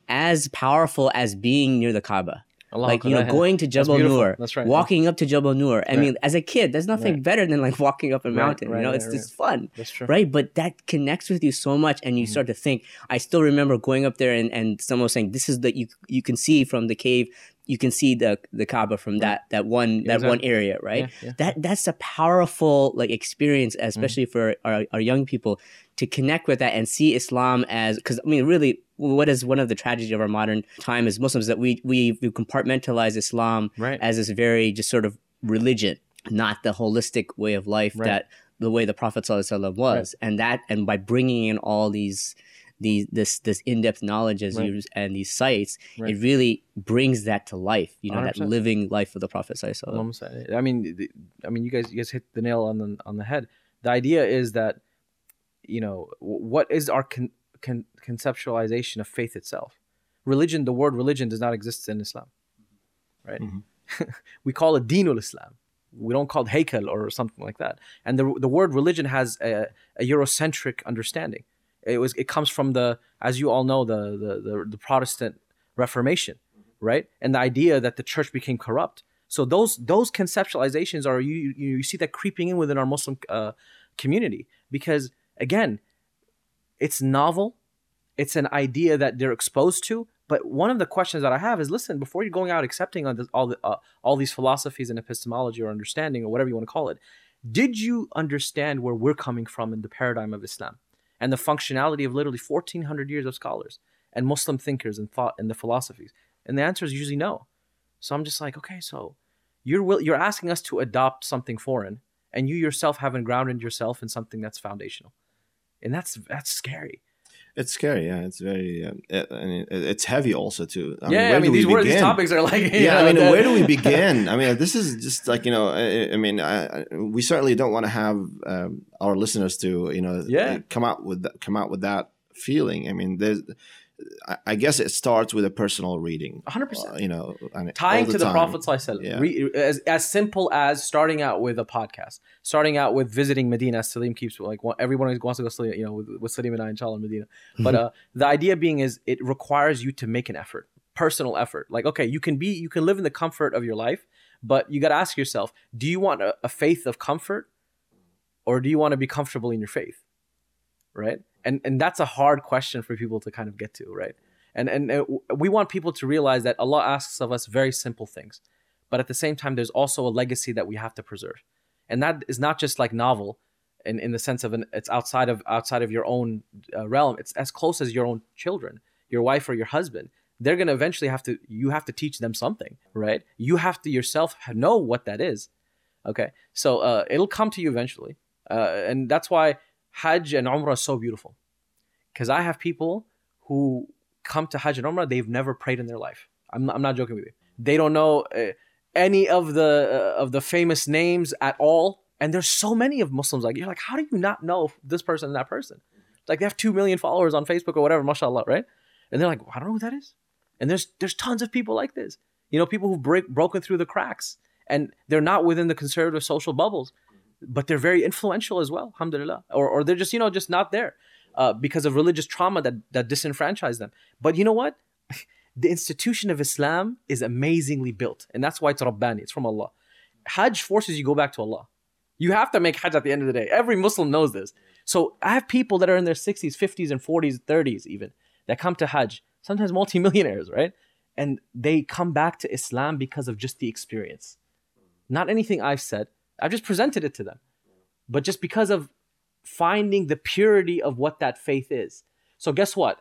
as powerful as being near the Kaaba. Allah like you know, going to Jabal beautiful. Nur, That's right. walking up to Jabal Nur. I Right. mean, as a kid, there's nothing Right. better than like walking up a mountain. you know, it's just fun That's true. right? But that connects with you so much, and you Mhm. start to think. I still remember going up there, and, and someone was saying, "This is the you you can see from the cave, you can see the the Kaaba from that that one that one area, right? Yeah, yeah. That that's a powerful like experience, especially for our, our young people to connect with that and see Islam as because I mean, really, what is one of the tragedies of our modern time as Muslims that we we, we compartmentalize Islam Right. as this very just sort of religion, not the holistic way of life Right. that the way the Prophet ﷺ was, and that and by bringing in all these these this this in depth knowledge as Right. you and these sites, Right. it really brings that to life. You know that 100%. living life of the Prophet I mean, I mean, you guys, you guys hit the nail on the on the head. The idea is that, you know, what is our con, con, conceptualization of faith itself? Religion. The word religion does not exist in Islam, right? Mhm. we call it Dinul Islam. We don't call it Haykal or something like that. And the the word religion has a, a Eurocentric understanding. It was it comes from the, as you all know, the the the, the Protestant Reformation, right? And the idea that the church became corrupt. So those those conceptualizations are you you, you see that creeping in within our Muslim uh, community because again, it's novel, it's an idea that they're exposed to. But one of the questions that I have is, listen, before you're going out accepting this, all the uh, all these philosophies and epistemology or understanding or whatever you want to call it, did you understand where we're coming from in the paradigm of Islam and the functionality of literally 1400 years of scholars and Muslim thinkers and thought and the philosophies? And the answer is usually no. So I'm just like, okay, so you're will, you're asking us to adopt something foreign, and you yourself haven't grounded yourself in something that's foundational, and that's that's scary. It's scary. Yeah, it's very. Um, it, I mean, it- it's heavy also too. I yeah, where I mean these word, these topics are like yeah, I mean, the- where do we begin? I mean, this is just like you know. I, I mean, I, we certainly don't want to have um, our listeners to you know Yeah. come out with that, come out with that feeling. I mean, there's. I- I guess it starts with a personal reading. 100%. uh, you know, and tying all to the time. Prophet ﷺ, Yeah. re, as, as simple as starting out with a podcast, starting out with visiting Medina. As Salim keeps like everyone who wants to go, Salim, you know, with, with Salim and I, inshallah, in Medina. But uh, the idea being is it requires you to make an effort, personal effort. Like, okay, you can be, you can live in the comfort of your life, but you got to ask yourself: Do you want a, a faith of comfort, or do you want to be comfortable in your faith? Right, and and that's a hard question for people to kind of get to, right? and and uh, we want people to realize that Allah asks of us very simple things, but at the same time, there's also a legacy that we have to preserve, and that is not just like novel, in in the sense of an it's outside of outside of your own uh, realm. It's as close as your own children, your wife or your husband. They're gonna eventually have to. You have to teach them something, right? You have to yourself know what that is. Okay, so uh, it'll come to you eventually, uh, and that's why Hajj and Umrah is so beautiful, because I have people who come to Hajj and Umrah, they've never prayed in their life. I'm not, I'm not joking with you. They don't know uh, any of the uh, of the famous names at all, and there's so many of Muslims. Like you're like, how do you not know this person and that person? Like they have two million followers on Facebook or whatever, mashallah, right? And they're like, I don't know who that is. And there's there's tons of people like this. You know, people who've break, broken through the cracks, and they're not within the conservative social bubbles, but they're very influential as well, alhamdulillah. Or or they're just you know just not there uh, because of religious trauma that that disenfranchised them. But you know what? the institution of Islam is amazingly built, and that's why it's Rabbani. It's from Allah. Hajj forces you go back to Allah. You have to make Hajj at the end of the day. Every Muslim knows this. So I have people that are in their 60s, 50s, and 40s, 30s even that come to Hajj, sometimes multimillionaires, right? And they come back to Islam because of just the experience. Not anything I've said. I've just presented it to them. But just because of finding the purity of what that faith is. So guess what?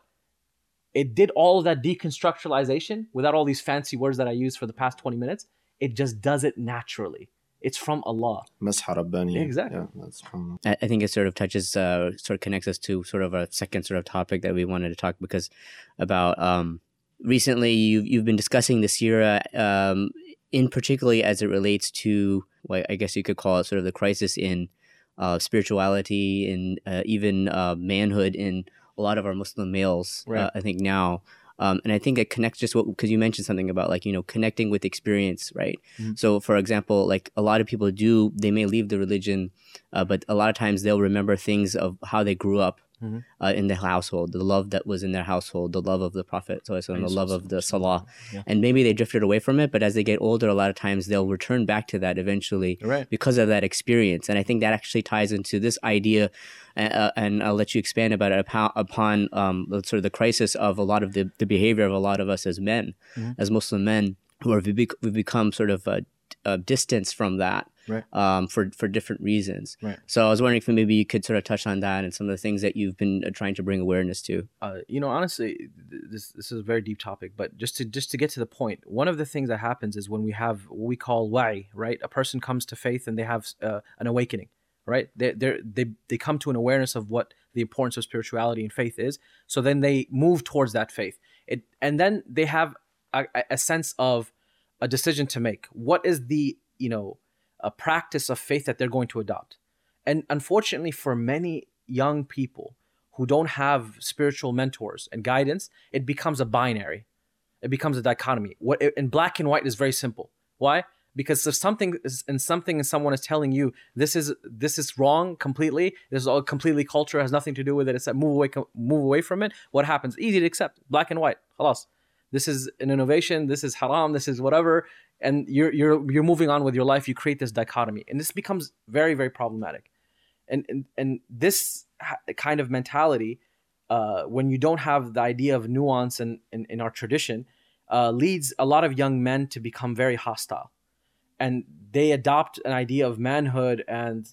It did all of that deconstructualization without all these fancy words that I used for the past 20 minutes. It just does it naturally. It's from Allah. Masha Exactly. Yeah, that's from. I I think it sort of touches, uh, sort of connects us to sort of a second sort of topic that we wanted to talk because about um, recently you've you've been discussing the Seerah, um, in particularly as it relates to, well, I guess you could call it sort of the crisis in uh, spirituality and uh, even uh, manhood in a lot of our Muslim males. Right. Uh, I think now. Um, and I think it connects just what because you mentioned something about like you know connecting with experience, right? Mhm. So, for example, like a lot of people do, they may leave the religion uh, but a lot of times they'll remember things of how they grew up Mhm. uh, in the household, the love that was in their household, the love of the Prophet, wasallam, the love of the Salah, Yeah. and maybe they drifted away from it. But as they get older, a lot of times they'll return back to that eventually Right. because of that experience. And I think that actually ties into this idea, uh, uh, and I'll let you expand about it upon, upon um, sort of the crisis of a lot of the, the behavior of a lot of us as men, Mhm. as Muslim men, who are we we've become sort of uh, uh, distanced from that Right. um, for for different reasons. Right. So I was wondering if maybe you could sort of touch on that and some of the things that you've been uh, trying to bring awareness to. uh, you know, honestly, this this is a very deep topic, but just to just to get to the point, one of the things that happens is when we have what we call wa'i, right? A person comes to faith and they have uh, an awakening, right? They they they they come to an awareness of what the importance of spirituality and faith is. So then they move towards that faith. It and then they have a, a- a sense of a decision to make. What is the you know a practice of faith that they're going to adopt? And unfortunately, for many young people who don't have spiritual mentors and guidance, it becomes a binary. It becomes a dichotomy. What in black and white is very simple. Why? Because if something is and something and someone is telling you this is this is wrong completely, this is all completely culture has nothing to do with it. It's that move away move away from it. What happens? Easy to accept. Black and white. Halas. This is an innovation. This is haram. This is whatever. And you're you're you're moving on with your life. You create this dichotomy, and this becomes very very problematic. And and and this kind of mentality uh, when you don't have the idea of nuance in, in, in our tradition, uh, leads a lot of young men to become very hostile. And they adopt an idea of manhood and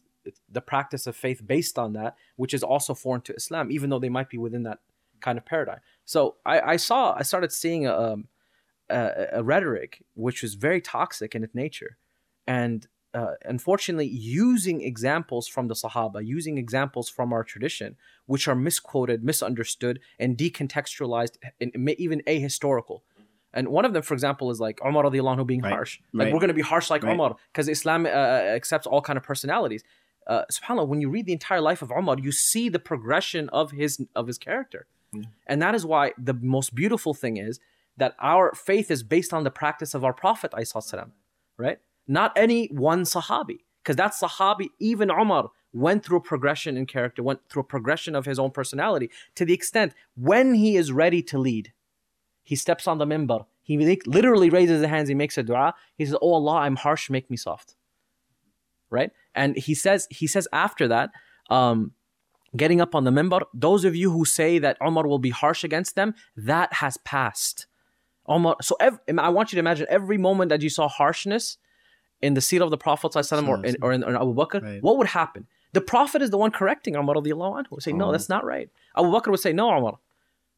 the practice of faith based on that, which is also foreign to Islam, even though they might be within that kind of paradigm. So I, I saw, I started seeing a, um, a, a rhetoric which was very toxic in its nature. And uh, unfortunately, using examples from the Sahaba, using examples from our tradition, which are misquoted, misunderstood, and decontextualized, and even ahistorical. And one of them, for example, is like Umar anhu being Right, harsh. Like right. we're going to be harsh like Right. Umar because Islam uh, accepts all kind of personalities. Uh, Subhanallah, when you read the entire life of Umar, you see the progression of his of his character, and that is why the most beautiful thing is that our faith is based on the practice of our Prophet, right? Not any one Sahabi, because that Sahabi, even Umar, went through a progression in character, went through a progression of his own personality to the extent when he is ready to lead, he steps on the minbar. He literally raises his hands. He makes a dua. He says, "Oh Allah, I'm harsh. Make me soft." Right? And he says, he says after that, um, getting up on the minbar, those of you who say that Umar will be harsh against them, that has passed. Umar. So ev- I want you to imagine every moment that you saw harshness in the seat of the Prophet or in, or in, or in Abu Bakr, Right. what would happen? The Prophet is the one correcting Umar anhu. Would say, no, oh. that's not right. Abu Bakr would say, no, Umar,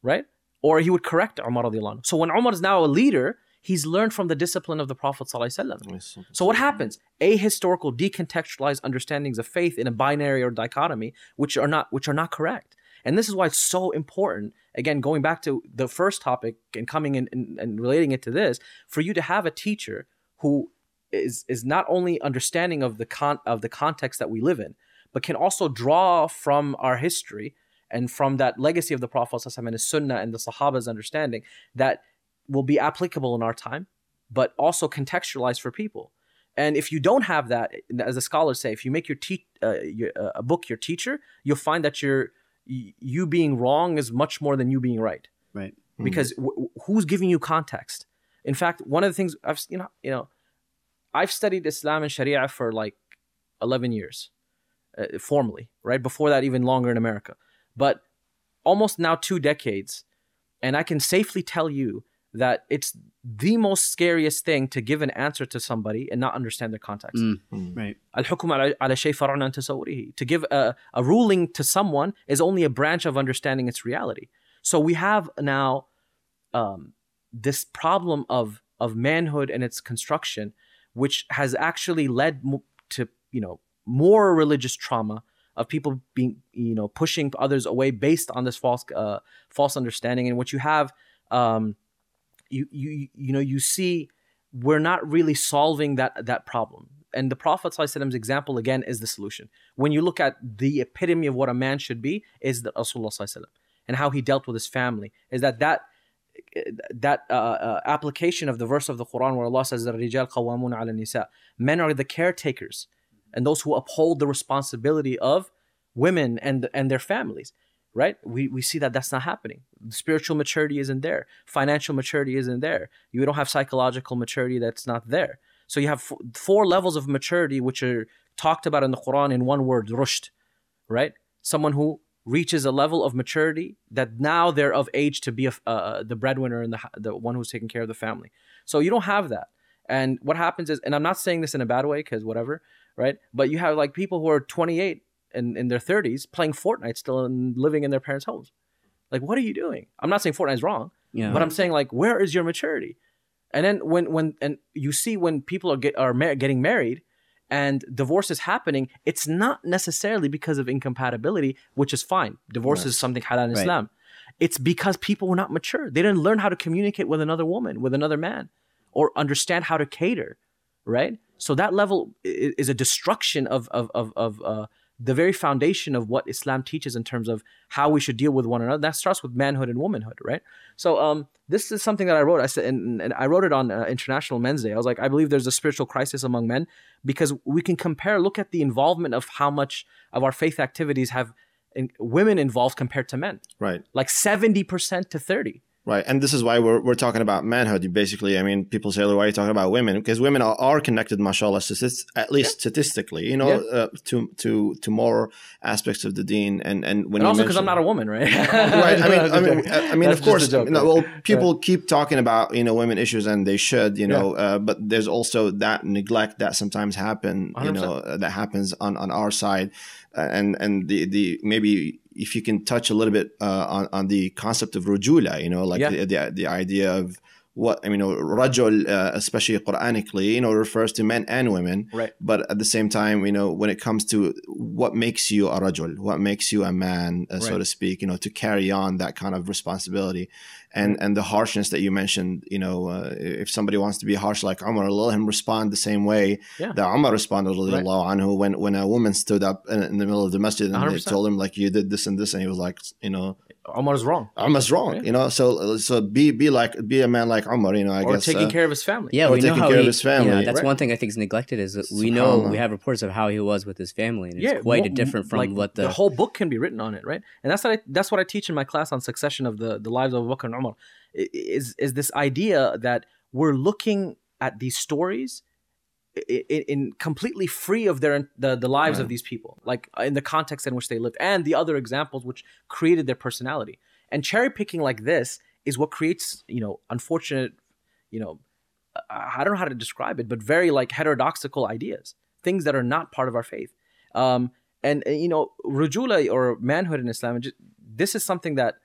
right? Or he would correct Umar anhu. So when Umar is now a leader, he's learned from the discipline of the Prophet ﷺ. So what happens? Ahistorical, decontextualized understandings of faith in a binary or dichotomy, which are not which are not correct. And this is why it's so important. Again, going back to the first topic and coming in and, and relating it to this, for you to have a teacher who is is not only understanding of the con of the context that we live in, but can also draw from our history and from that legacy of the Prophet and his Sunnah and the Sahaba's understanding that will be applicable in our time, but also contextualized for people. And if you don't have that, as the scholars say, if you make your, te- uh, your uh, a book your teacher, you'll find that you're, you being wrong is much more than you being right. Right. Because w- who's giving you context? In fact, one of the things I've you know you know, I've studied Islam and Sharia for like eleven years, uh, formally. Right before that, even longer in America, but almost now two decades, and I can safely tell you that it's the most scariest thing to give an answer to somebody and not understand their context. Mm. Right. الحكم على على شيء فرع عن تصوره. To give a, a ruling to someone is only a branch of understanding its reality. So we have now um, this problem of of manhood and its construction, which has actually led mo- to you know more religious trauma of people being you know pushing others away based on this false uh, false understanding. And what you have, um, you you you know you see we're not really solving that that problem. And the prophet's example again is the solution. When you look at the epitome of what a man should be is that rasulullah and how he dealt with his family. Is that that that uh, uh, application of the verse of the quran where allah says rijal qawwamun ala nisa. Men are the caretakers and those who uphold the responsibility of women and and their families right? We, we see that that's not happening. Spiritual maturity isn't there. Financial maturity isn't there. You don't have psychological maturity that's not there. So you have f- four levels of maturity which are talked about in the Quran in one word, rushd, right? Someone who reaches a level of maturity that now they're of age to be a, uh, the breadwinner and the, the one who's taking care of the family. So you don't have that. And what happens is, and I'm not saying this in a bad way because whatever, right? But you have like people who are 28 and in their 30s playing Fortnite still and living in their parents' homes. Like, what are you doing? I'm not saying Fortnite is wrong, Yeah. but I'm saying like, where is your maturity? And then when when and you see when people are get are mar- getting married and divorce is happening, it's not necessarily because of incompatibility, which is fine. Divorce Right. is something halal in Right. Islam. It's because people were not mature. They didn't learn how to communicate with another woman, with another man, or understand how to cater, right? So that level is a destruction of of of, of uh, the very foundation of what Islam teaches in terms of how we should deal with one another. That starts with manhood and womanhood, right? So um, this is something that I wrote. I said, and, and I wrote it on uh, International Men's Day. I was like, I believe there's a spiritual crisis among men because we can compare. Look at the involvement of how much of our faith activities have in, women involved compared to men, Right. like seventy percent to thirty. Right, and this is why we're, we're talking about manhood. You Basically, I mean, people say, "Why are you talking about women?" Because women are, are connected, mashallah, at least statistically, you know, Yeah. uh, to to to more aspects of the deen. And and when And you also because I'm not a woman, right? right. I mean, I mean, I mean, of course. joke, you know, well, people keep talking about you know women issues, and they should, you know. Uh, but there's also that neglect that sometimes happen, you 100%. know, uh, that happens on on our side, and and the the maybe if you can touch a little bit uh, on on the concept of rujula, you know, like Yeah. the, the the idea of what I mean, you know, rajul, uh, especially Quranically, you know, refers to men and women. Right. But at the same time, you know, when it comes to what makes you a rajul, what makes you a man, uh, so to speak, you know, to carry on that kind of responsibility, and and the harshness that you mentioned, you know, uh, if somebody wants to be harsh like Umar, let him respond the same way Yeah. that Umar responded, radiallahu anhu, when when a woman stood up in, in the middle of the masjid and they 100%. told him like you did this and this, and he was like, you know, Omar's wrong. Umar's wrong, Yeah. you know, so so be be like be a man like Umar, you know, I or guess. taking uh, care of his family. Yeah, Or we know taking how care of he, his family, Yeah, that's right? one thing I think is neglected is that we know we have reports of how he was with his family, and it's quite mo- different from like, what the, whole book can be written on it, right? And that's what I that's what I teach in my class on succession of the the lives of Abu Bakr and Umar. Is is this idea that we're looking at these stories i- i- in completely free of their the, the lives of these people, like in the context in which they lived, and the other examples which created their personality. And cherry picking like this is what creates, you know, unfortunate, you know, I I don't know how to describe it, but very like heterodoxical ideas, things that are not part of our faith. Um, and uh, you know, rujula or manhood in Islam, this is something that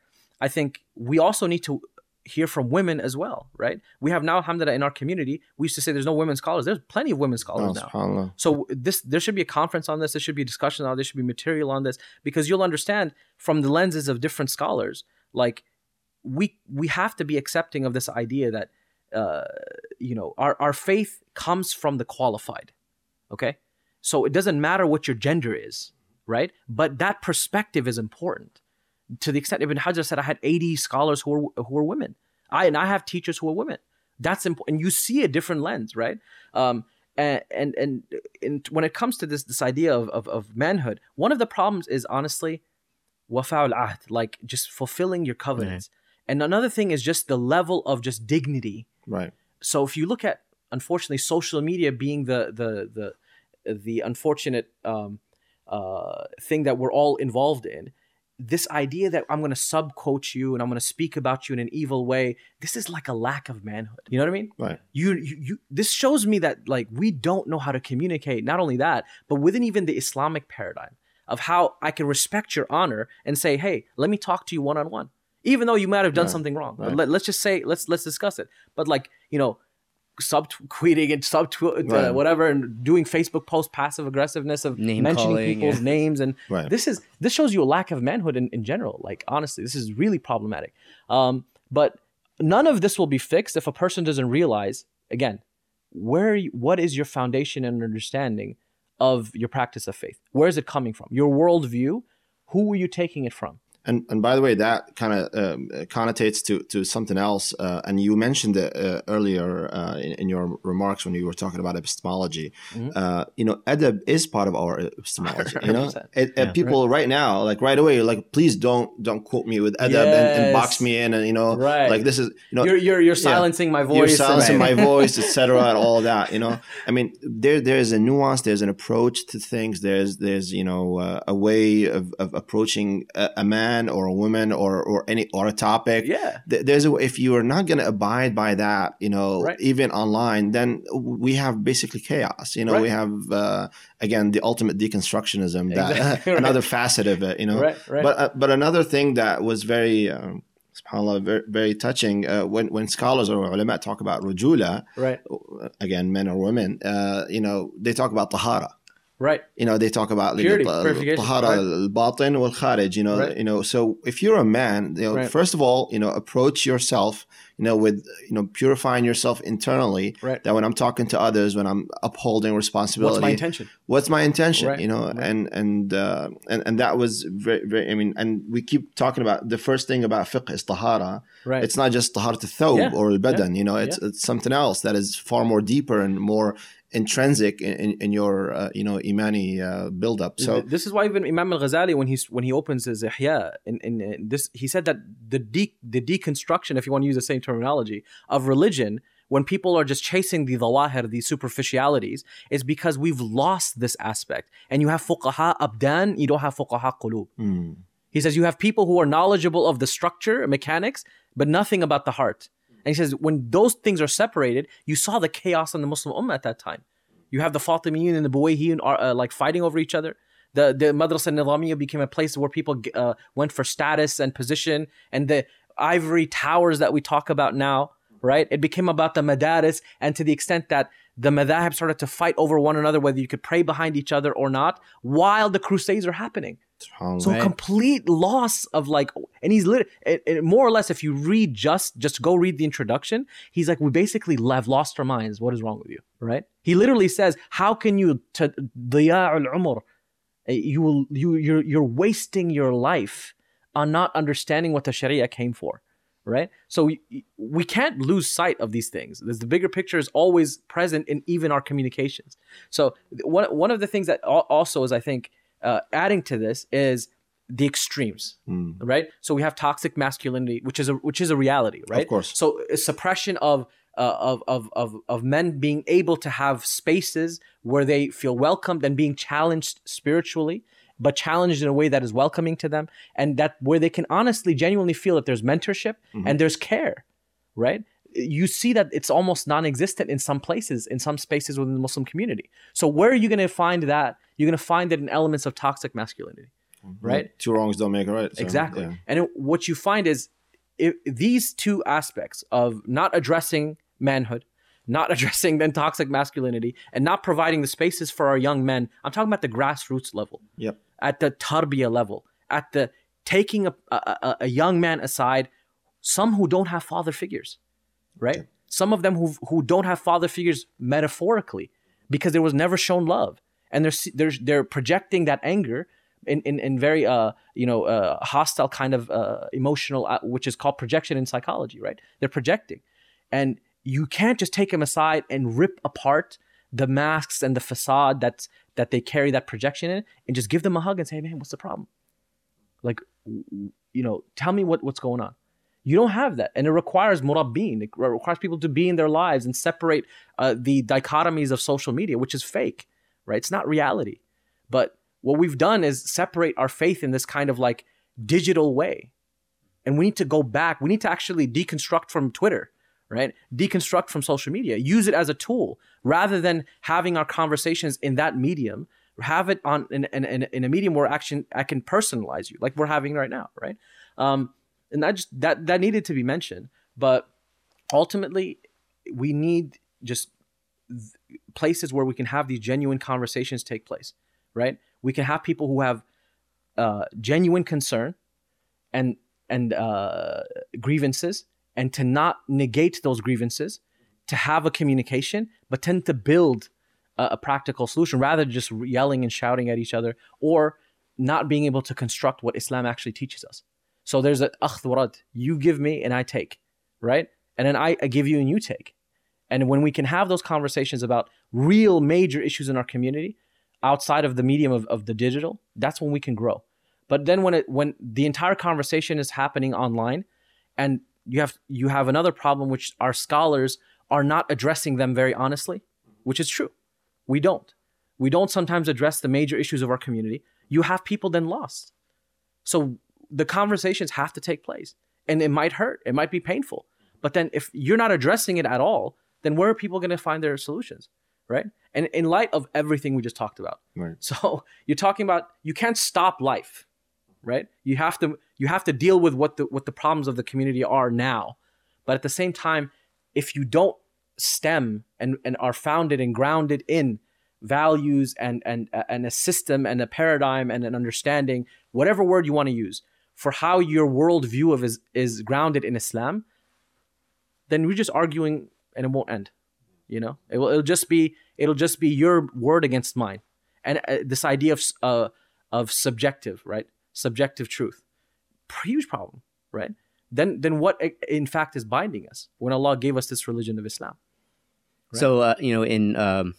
I think we also need to hear from women as well, right? We have now, alhamdulillah, in our community, we used to say there's no women scholars. There's plenty of women scholars oh, now. So this there should be a conference on this. There should be a discussion on this. There should be material on this because you'll understand from the lenses of different scholars. Like we we have to be accepting of this idea that uh, you know our our faith comes from the qualified. Okay, so it doesn't matter what your gender is, right? But that perspective is important. To the extent Ibn Hajar said, I had 80 scholars who were who were women. I and I have teachers who are women. That's important. And you see a different lens, right? Um, and and and, and when it comes to this this idea of, of of manhood, one of the problems is honestly wafa'ul ahd, like just fulfilling your covenants. And another thing is just the level of just dignity. Right. So if you look at unfortunately social media being the the the the unfortunate um, uh, thing that we're all involved in, this idea that I'm going to sub coach you and I'm going to speak about you in an evil way, this is like a lack of manhood. You know what I mean? Right. you, you, you this shows me that like we don't know how to communicate not only that but within even the islamic paradigm of how i can respect your honor and say hey let me talk to you one-on-one even though you might have done Right, something wrong right. let, let's just say let's let's discuss it but like you know subtweeting and sub Right. uh, whatever and doing facebook post passive aggressiveness of Name mentioning people's names and Right. this is this shows you a lack of manhood in, in general. Like honestly this is really problematic. Um, but none of this will be fixed if a person doesn't realize again where you- what is your foundation and understanding of your practice of faith? Where is it coming from? Your worldview? Who are you taking it from And and by the way, that kind of um, connotates to to something else. Uh, and you mentioned it uh, earlier uh, in, in, your remarks when you were talking about epistemology. Mm-hmm. Uh, you know, adab is part of our epistemology. You know, it, yeah, people right. right. now, like right away, like please don't don't quote me with adab yes. and, and, box me in, and you know, right. like this is you know, you're you're, you're silencing yeah, my voice, you're silencing my voice, etc., and all that. You know, I mean, there there is a nuance, there's an approach to things. There's there's you know uh, a way of, of approaching a, a man man or a woman or or any or a topic. Yeah, there's a, if you are not going to abide by that, you know, right. even online, then we have basically chaos. You know, right. we have uh, again the ultimate deconstructionism. That exactly. another facet of it. You know, right, right. but uh, but another thing that was very. Um, subhanallah very, very touching uh, when when scholars or ulama talk about rujula right again men or women uh, you know they talk about tahara Right. You know, they talk about Purity, tahara al-batin wal-kharij, you know, right. you know, so if you're a man, you know, right. first of all, you know, approach yourself, you know, with, you know, purifying yourself internally. Right. That when I'm talking to others, when I'm upholding responsibility. What's my intention? What's my intention? Right. You know, and, and, uh, and, and that was very, very, I mean, and we keep talking about the first thing about fiqh is tahara. Right. It's not just tahara to thawb yeah. or al-badan, yeah. you know, it's, yeah. it's something else that is far more deeper and more intrinsic in, in your uh, you know imani uh, build up so this is why even imam al-ghazali when he's when he opens his ihya in, in, in, this he said that the de- the deconstruction if you want to use the same terminology of religion when people are just chasing the dawahir these superficialities is because we've lost this aspect. And you have fuqaha abdan you don't have fuqaha qulub. Mm. he says you have people who are knowledgeable of the structure mechanics but nothing about the heart and he says, when those things are separated, you saw the chaos in the Muslim Ummah at that time. You have the Fatimiyin and the Buwayhiyin are uh, like fighting over each other. The the Madrasa Nizamiya became a place where people uh, went for status and position, and the ivory towers that we talk about now, right? It became about the madaris, and to the extent that the madhab started to fight over one another, whether you could pray behind each other or not, while the crusades are happening. So complete loss of like, and he's lit. It, it, more or less, if you read just just go read the introduction, he's like, we basically have lost our minds. What is wrong with you, right? He literally says, how can you diya al umr? Eh, you will you you're you're wasting your life on not understanding what the Sharia came for, right? So we, we can't lose sight of these things. There's the bigger picture is always present in even our communications. So one one of the things that also is I think uh, adding to this is the extremes, mm. right? So we have toxic masculinity, which is a which is a reality, right? Of course. So suppression of uh, of, of of of men being able to have spaces where they feel welcomed and being challenged spiritually, but challenged in a way that is welcoming to them, and that where they can honestly, genuinely feel that there's mentorship mm-hmm. and there's care, right? You see that it's almost non-existent in some places in some spaces within the muslim community. So where are you going to find that? You're going to find it in elements of toxic masculinity mm-hmm. right? Two wrongs don't make a right so, exactly. yeah. and it, what you find is if these two aspects of not addressing manhood not addressing then toxic masculinity and not providing the spaces for our young men i'm talking about the grassroots level. Yep. At the tarbiyah level at the taking a, a, a young man aside some who don't have father figures right? Some of them who who don't have father figures metaphorically because there was never shown love, and they're they're they're projecting that anger in in, in very uh you know uh, hostile kind of uh, emotional uh, which is called projection in psychology, right? They're projecting, and you can't just take them aside and rip apart the masks and the facade that's that they carry that projection in and just give them a hug and say, man, what's the problem? Like, you know, tell me what, what's going on. You don't have that. And it requires murabbin. It requires people to be in their lives and separate uh, the dichotomies of social media, which is fake, right? It's not reality. But what we've done is separate our faith in this kind of like digital way. And we need to go back. We need to actually deconstruct from Twitter, right? Deconstruct from social media. Use it as a tool rather than having our conversations in that medium. Have it on in, in, in a medium where action I can personalize you, like we're having right now, right? Um, and that just that that needed to be mentioned. But ultimately, we need just places where we can have these genuine conversations take place. Right? We can have people who have uh, genuine concern and and uh, grievances, and to not negate those grievances, to have a communication, but tend to build a, a practical solution rather than just yelling and shouting at each other or not being able to construct what Islam actually teaches us So there's a akhd. You give me and I take, right? And then I, I give you and you take. And when we can have those conversations about real major issues in our community outside of the medium of, of the digital, that's when we can grow. But then when it when the entire conversation is happening online and you have you have another problem which our scholars are not addressing them very honestly, which is true. We don't. We don't sometimes address the major issues of our community. You have people then lost. So the conversations have to take place. And it might hurt, it might be painful. But then if you're not addressing it at all, then where are people going to find their solutions? Right? And in light of everything we just talked about. Right. So you're talking about you can't stop life, right? You have to you have to deal with what the what the problems of the community are now. But at the same time, if you don't stem and, and are founded and grounded in values and and and a system and a paradigm and an understanding, whatever word you want to use, for how your worldview of is is grounded in Islam, then we're just arguing and it won't end. You know, it will it'll just be it'll just be your word against mine, and uh, this idea of uh, of subjective right, subjective truth, huge problem, right? Then then what in fact is binding us when Allah gave us this religion of Islam? Right? So uh, you know in um,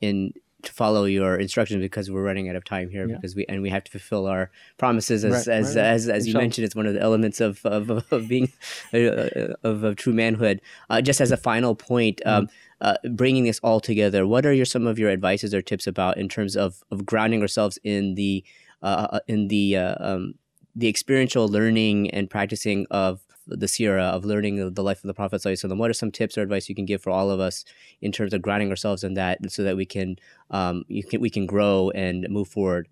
in to follow your instructions because we're running out of time here yeah. because we and we have to fulfill our promises as right, as, right, as, as, as you mentioned it's one of the elements of of, of being uh, of, of true manhood uh, just as a final point um, mm-hmm. uh, bringing this all together what are your some of your advices or tips about in terms of of grounding ourselves in the uh, uh in the uh, um, the experiential learning and practicing of the seerah of learning the life of the Prophet. What are some tips or advice you can give for all of us in terms of grounding ourselves in that so that we can, um, you can we can grow and move forward?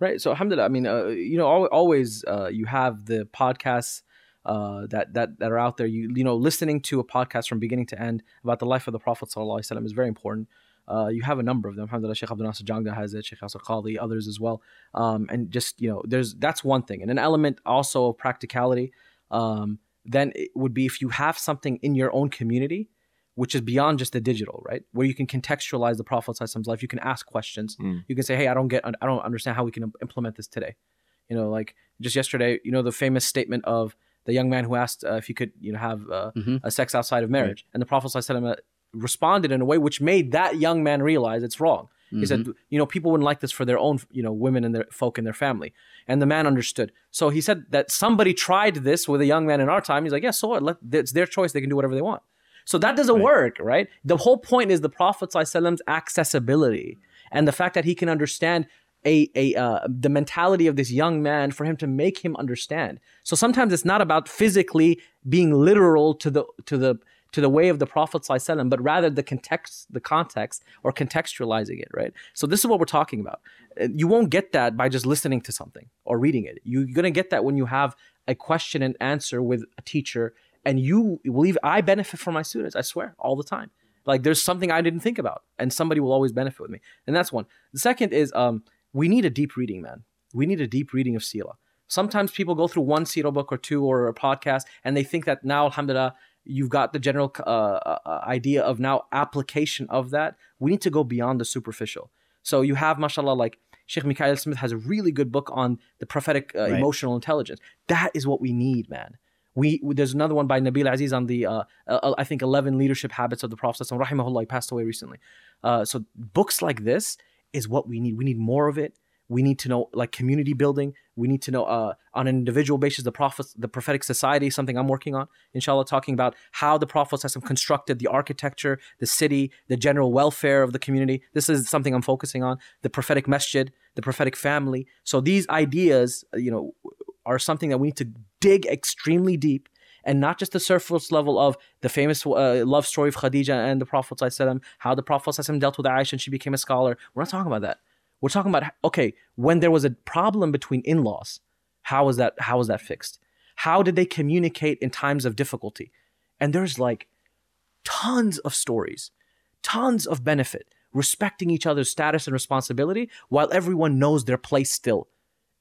Right. So, alhamdulillah, I mean, uh, you know, always uh, you have the podcasts uh, that that that are out there. You you know, listening to a podcast from beginning to end about the life of the Prophet sallam, is very important. Uh, you have a number of them. Alhamdulillah, Sheikh Abdul Nasir Jangda has it, Sheikh Yasir Qadhi, others as well. Um, and just you know, there's that's one thing, and an element also of practicality. Um, then it would be if you have something in your own community which is beyond just the digital, right? Where you can contextualize the Prophet's life. You can ask questions. Mm. You can say, "Hey, I don't get, I don't understand how we can implement this today." You know, like just yesterday, you know, the famous statement of the young man who asked uh, if he could, you know, have uh, mm-hmm. a sex outside of marriage, right. and the Prophet uh, responded in a way which made that young man realize it's wrong. Mm-hmm. He said, you know, people wouldn't like this for their own, you know, women and their folk in their family. And the man understood. So he said that somebody tried this with a young man in our time. He's like, yeah, so what? Let, it's their choice. They can do whatever they want. So that doesn't right. work, right? The whole point is the Prophet's accessibility and the fact that he can understand a, a uh, the mentality of this young man for him to make him understand. So sometimes it's not about physically being literal to the to the to the way of the Prophet ﷺ, but rather the context, the context, or contextualizing it, right? So this is what we're talking about. Uh, you won't get that by just listening to something or reading it. You're gonna get that when you have a question and answer with a teacher, and you believe I benefit from my students. I swear, all the time. Like there's something I didn't think about, and somebody will always benefit with me. And that's one. The second is um, we need a deep reading, man. We need a deep reading of Sira. Sometimes people go through one Sira book or two or a podcast, and they think that now, alhamdulillah, you've got the general uh, uh, uh, idea of now application of that. We need to go beyond the superficial. So you have, mashallah, like Sheikh Mikaeel Smith has a really good book on the prophetic uh, right. emotional intelligence. That is what we need, man. We, there's another one by Nabil Aziz on the uh, uh, I think 11 leadership habits of the Prophet. Rahimahullah, he passed away recently. so books like this is what we need. We need more of it we need to know like community building we need to know uh, on an individual basis the prophet the prophetic society something i'm working on inshallah talking about how the prophets have constructed the architecture the city the general welfare of the community this is something i'm focusing on the prophetic masjid the prophetic family so these ideas you know are something that we need to dig extremely deep and not just the surface level of the famous uh, love story of Khadija and the Prophet how the Prophet dealt with Aisha and she became a scholar. We're not talking about that. We're talking about okay, when there was a problem between in-laws, how was that how was that fixed? How did they communicate in times of difficulty? And there's like tons of stories, tons of benefit, respecting each other's status and responsibility while everyone knows their place still.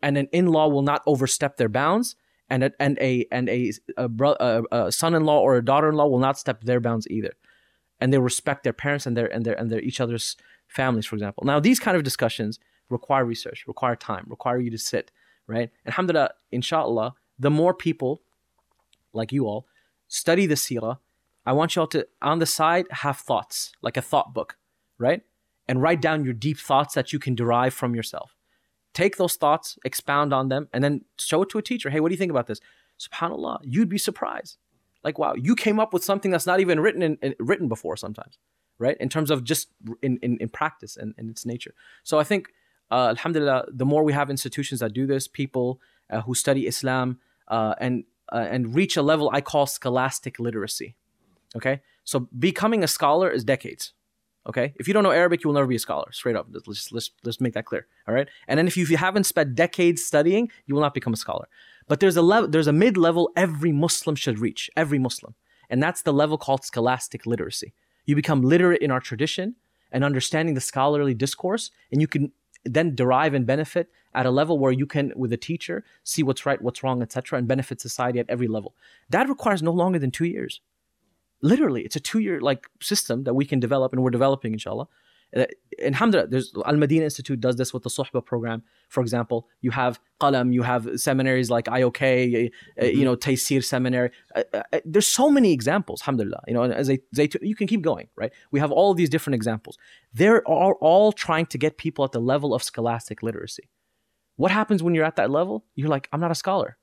And an in-law will not overstep their bounds and a, and a and a, a, a, a son-in-law or a daughter-in-law will not step their bounds either and they respect their parents and their and their and their each other's families, for example. Now, these kind of discussions require research, require time, require you to sit, right? And alhamdulillah, inshallah, the more people like you all study the seerah, I want you all to on the side have thoughts, like a thought book, right? And write down your deep thoughts that you can derive from yourself. Take those thoughts, expound on them, and then show it to a teacher. Hey, what do you think about this? Subhanallah, you'd be surprised. Like, wow, you came up with something that's not even written in, in written before sometimes, right? In terms of just in, in, in practice and, its nature. So I think, uh, alhamdulillah, the more we have institutions that do this, people uh, who study Islam uh, and uh, and reach a level I call scholastic literacy. Okay, so becoming a scholar is decades. Okay, if you don't know Arabic, you will never be a scholar. Straight up, let's let's let's make that clear. All right, and then if you, if you haven't spent decades studying, you will not become a scholar. But there's a level, there's a mid level every Muslim should reach. Every Muslim, and that's the level called scholastic literacy. You become literate in our tradition and understanding the scholarly discourse, and you can then derive and benefit at a level where you can, with a teacher, see what's right, what's wrong, etc., and benefit society at every level. That requires no longer than two years. Literally, it's a two-year like system that we can develop, and we're developing, inshallah. Uh, alhamdulillah, there's Al Madina Institute does this with the Suhbah program. For example, you have Qalam, you have seminaries like IOK, uh, you know, Taysir Seminary. Uh, uh, uh, there's so many examples, alhamdulillah. You know, and as they, they, you can keep going, right? We have all these different examples. They're all, all trying to get people at the level of scholastic literacy. What happens when you're at that level? You're like, I'm not a scholar.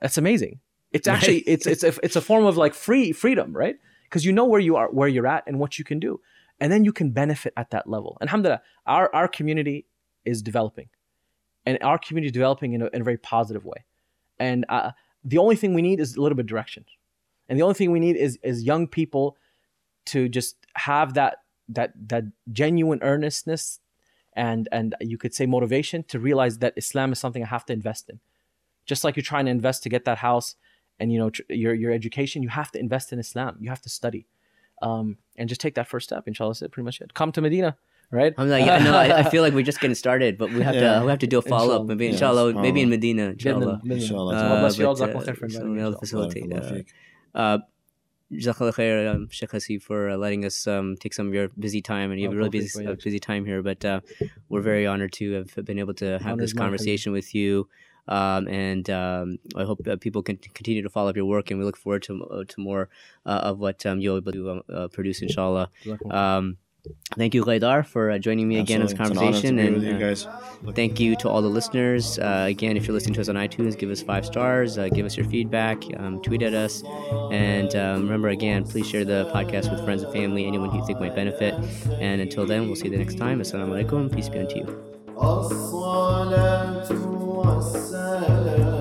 That's amazing. It's actually it's it's a, it's a form of like free freedom, right? Because you know where you are, where you're at, and what you can do and then you can benefit at that level. And alhamdulillah, our, our community is developing, and our community is developing in a, in a very positive way. And uh, the only thing we need is a little bit of direction, and the only thing we need is is young people to just have that that that genuine earnestness and and you could say motivation to realize that Islam is something I have to invest in. Just like you're trying to invest to get that house and you know tr- your your education, you have to invest in Islam. You have to study um, and just take that first step. Inshallah, that's pretty much it. Come to Medina, right? I'm like, yeah, no, I, I, feel like we're just getting started, but we have yeah. to we have to do a follow up. Maybe inshallah, yeah, maybe in Medina, inshallah. Inshallah. Uh, but, uh, facilitate. Uh, uh, Jazakallah khair, um, Sheikh Hasib, for uh, letting us um, take some of your busy time, and you have a really busy, uh, busy time here. But uh, we're very honored to have been able to have this conversation with you. Um, and um, I hope uh, people can continue to follow up your work, and we look forward to uh, to more uh, of what um, you'll be able to uh, produce, inshallah. Um, thank you, Ghaidar, for uh, joining me again in this conversation. and you guys. thank you to all the listeners. again, if you're listening to us on iTunes, give us five stars, give us your feedback, um, tweet at us, and um, remember, again, please share the podcast with friends and family, anyone who you think might benefit. And until then, we'll see you the next time. Assalamu alaikum. Peace be unto you. I myself.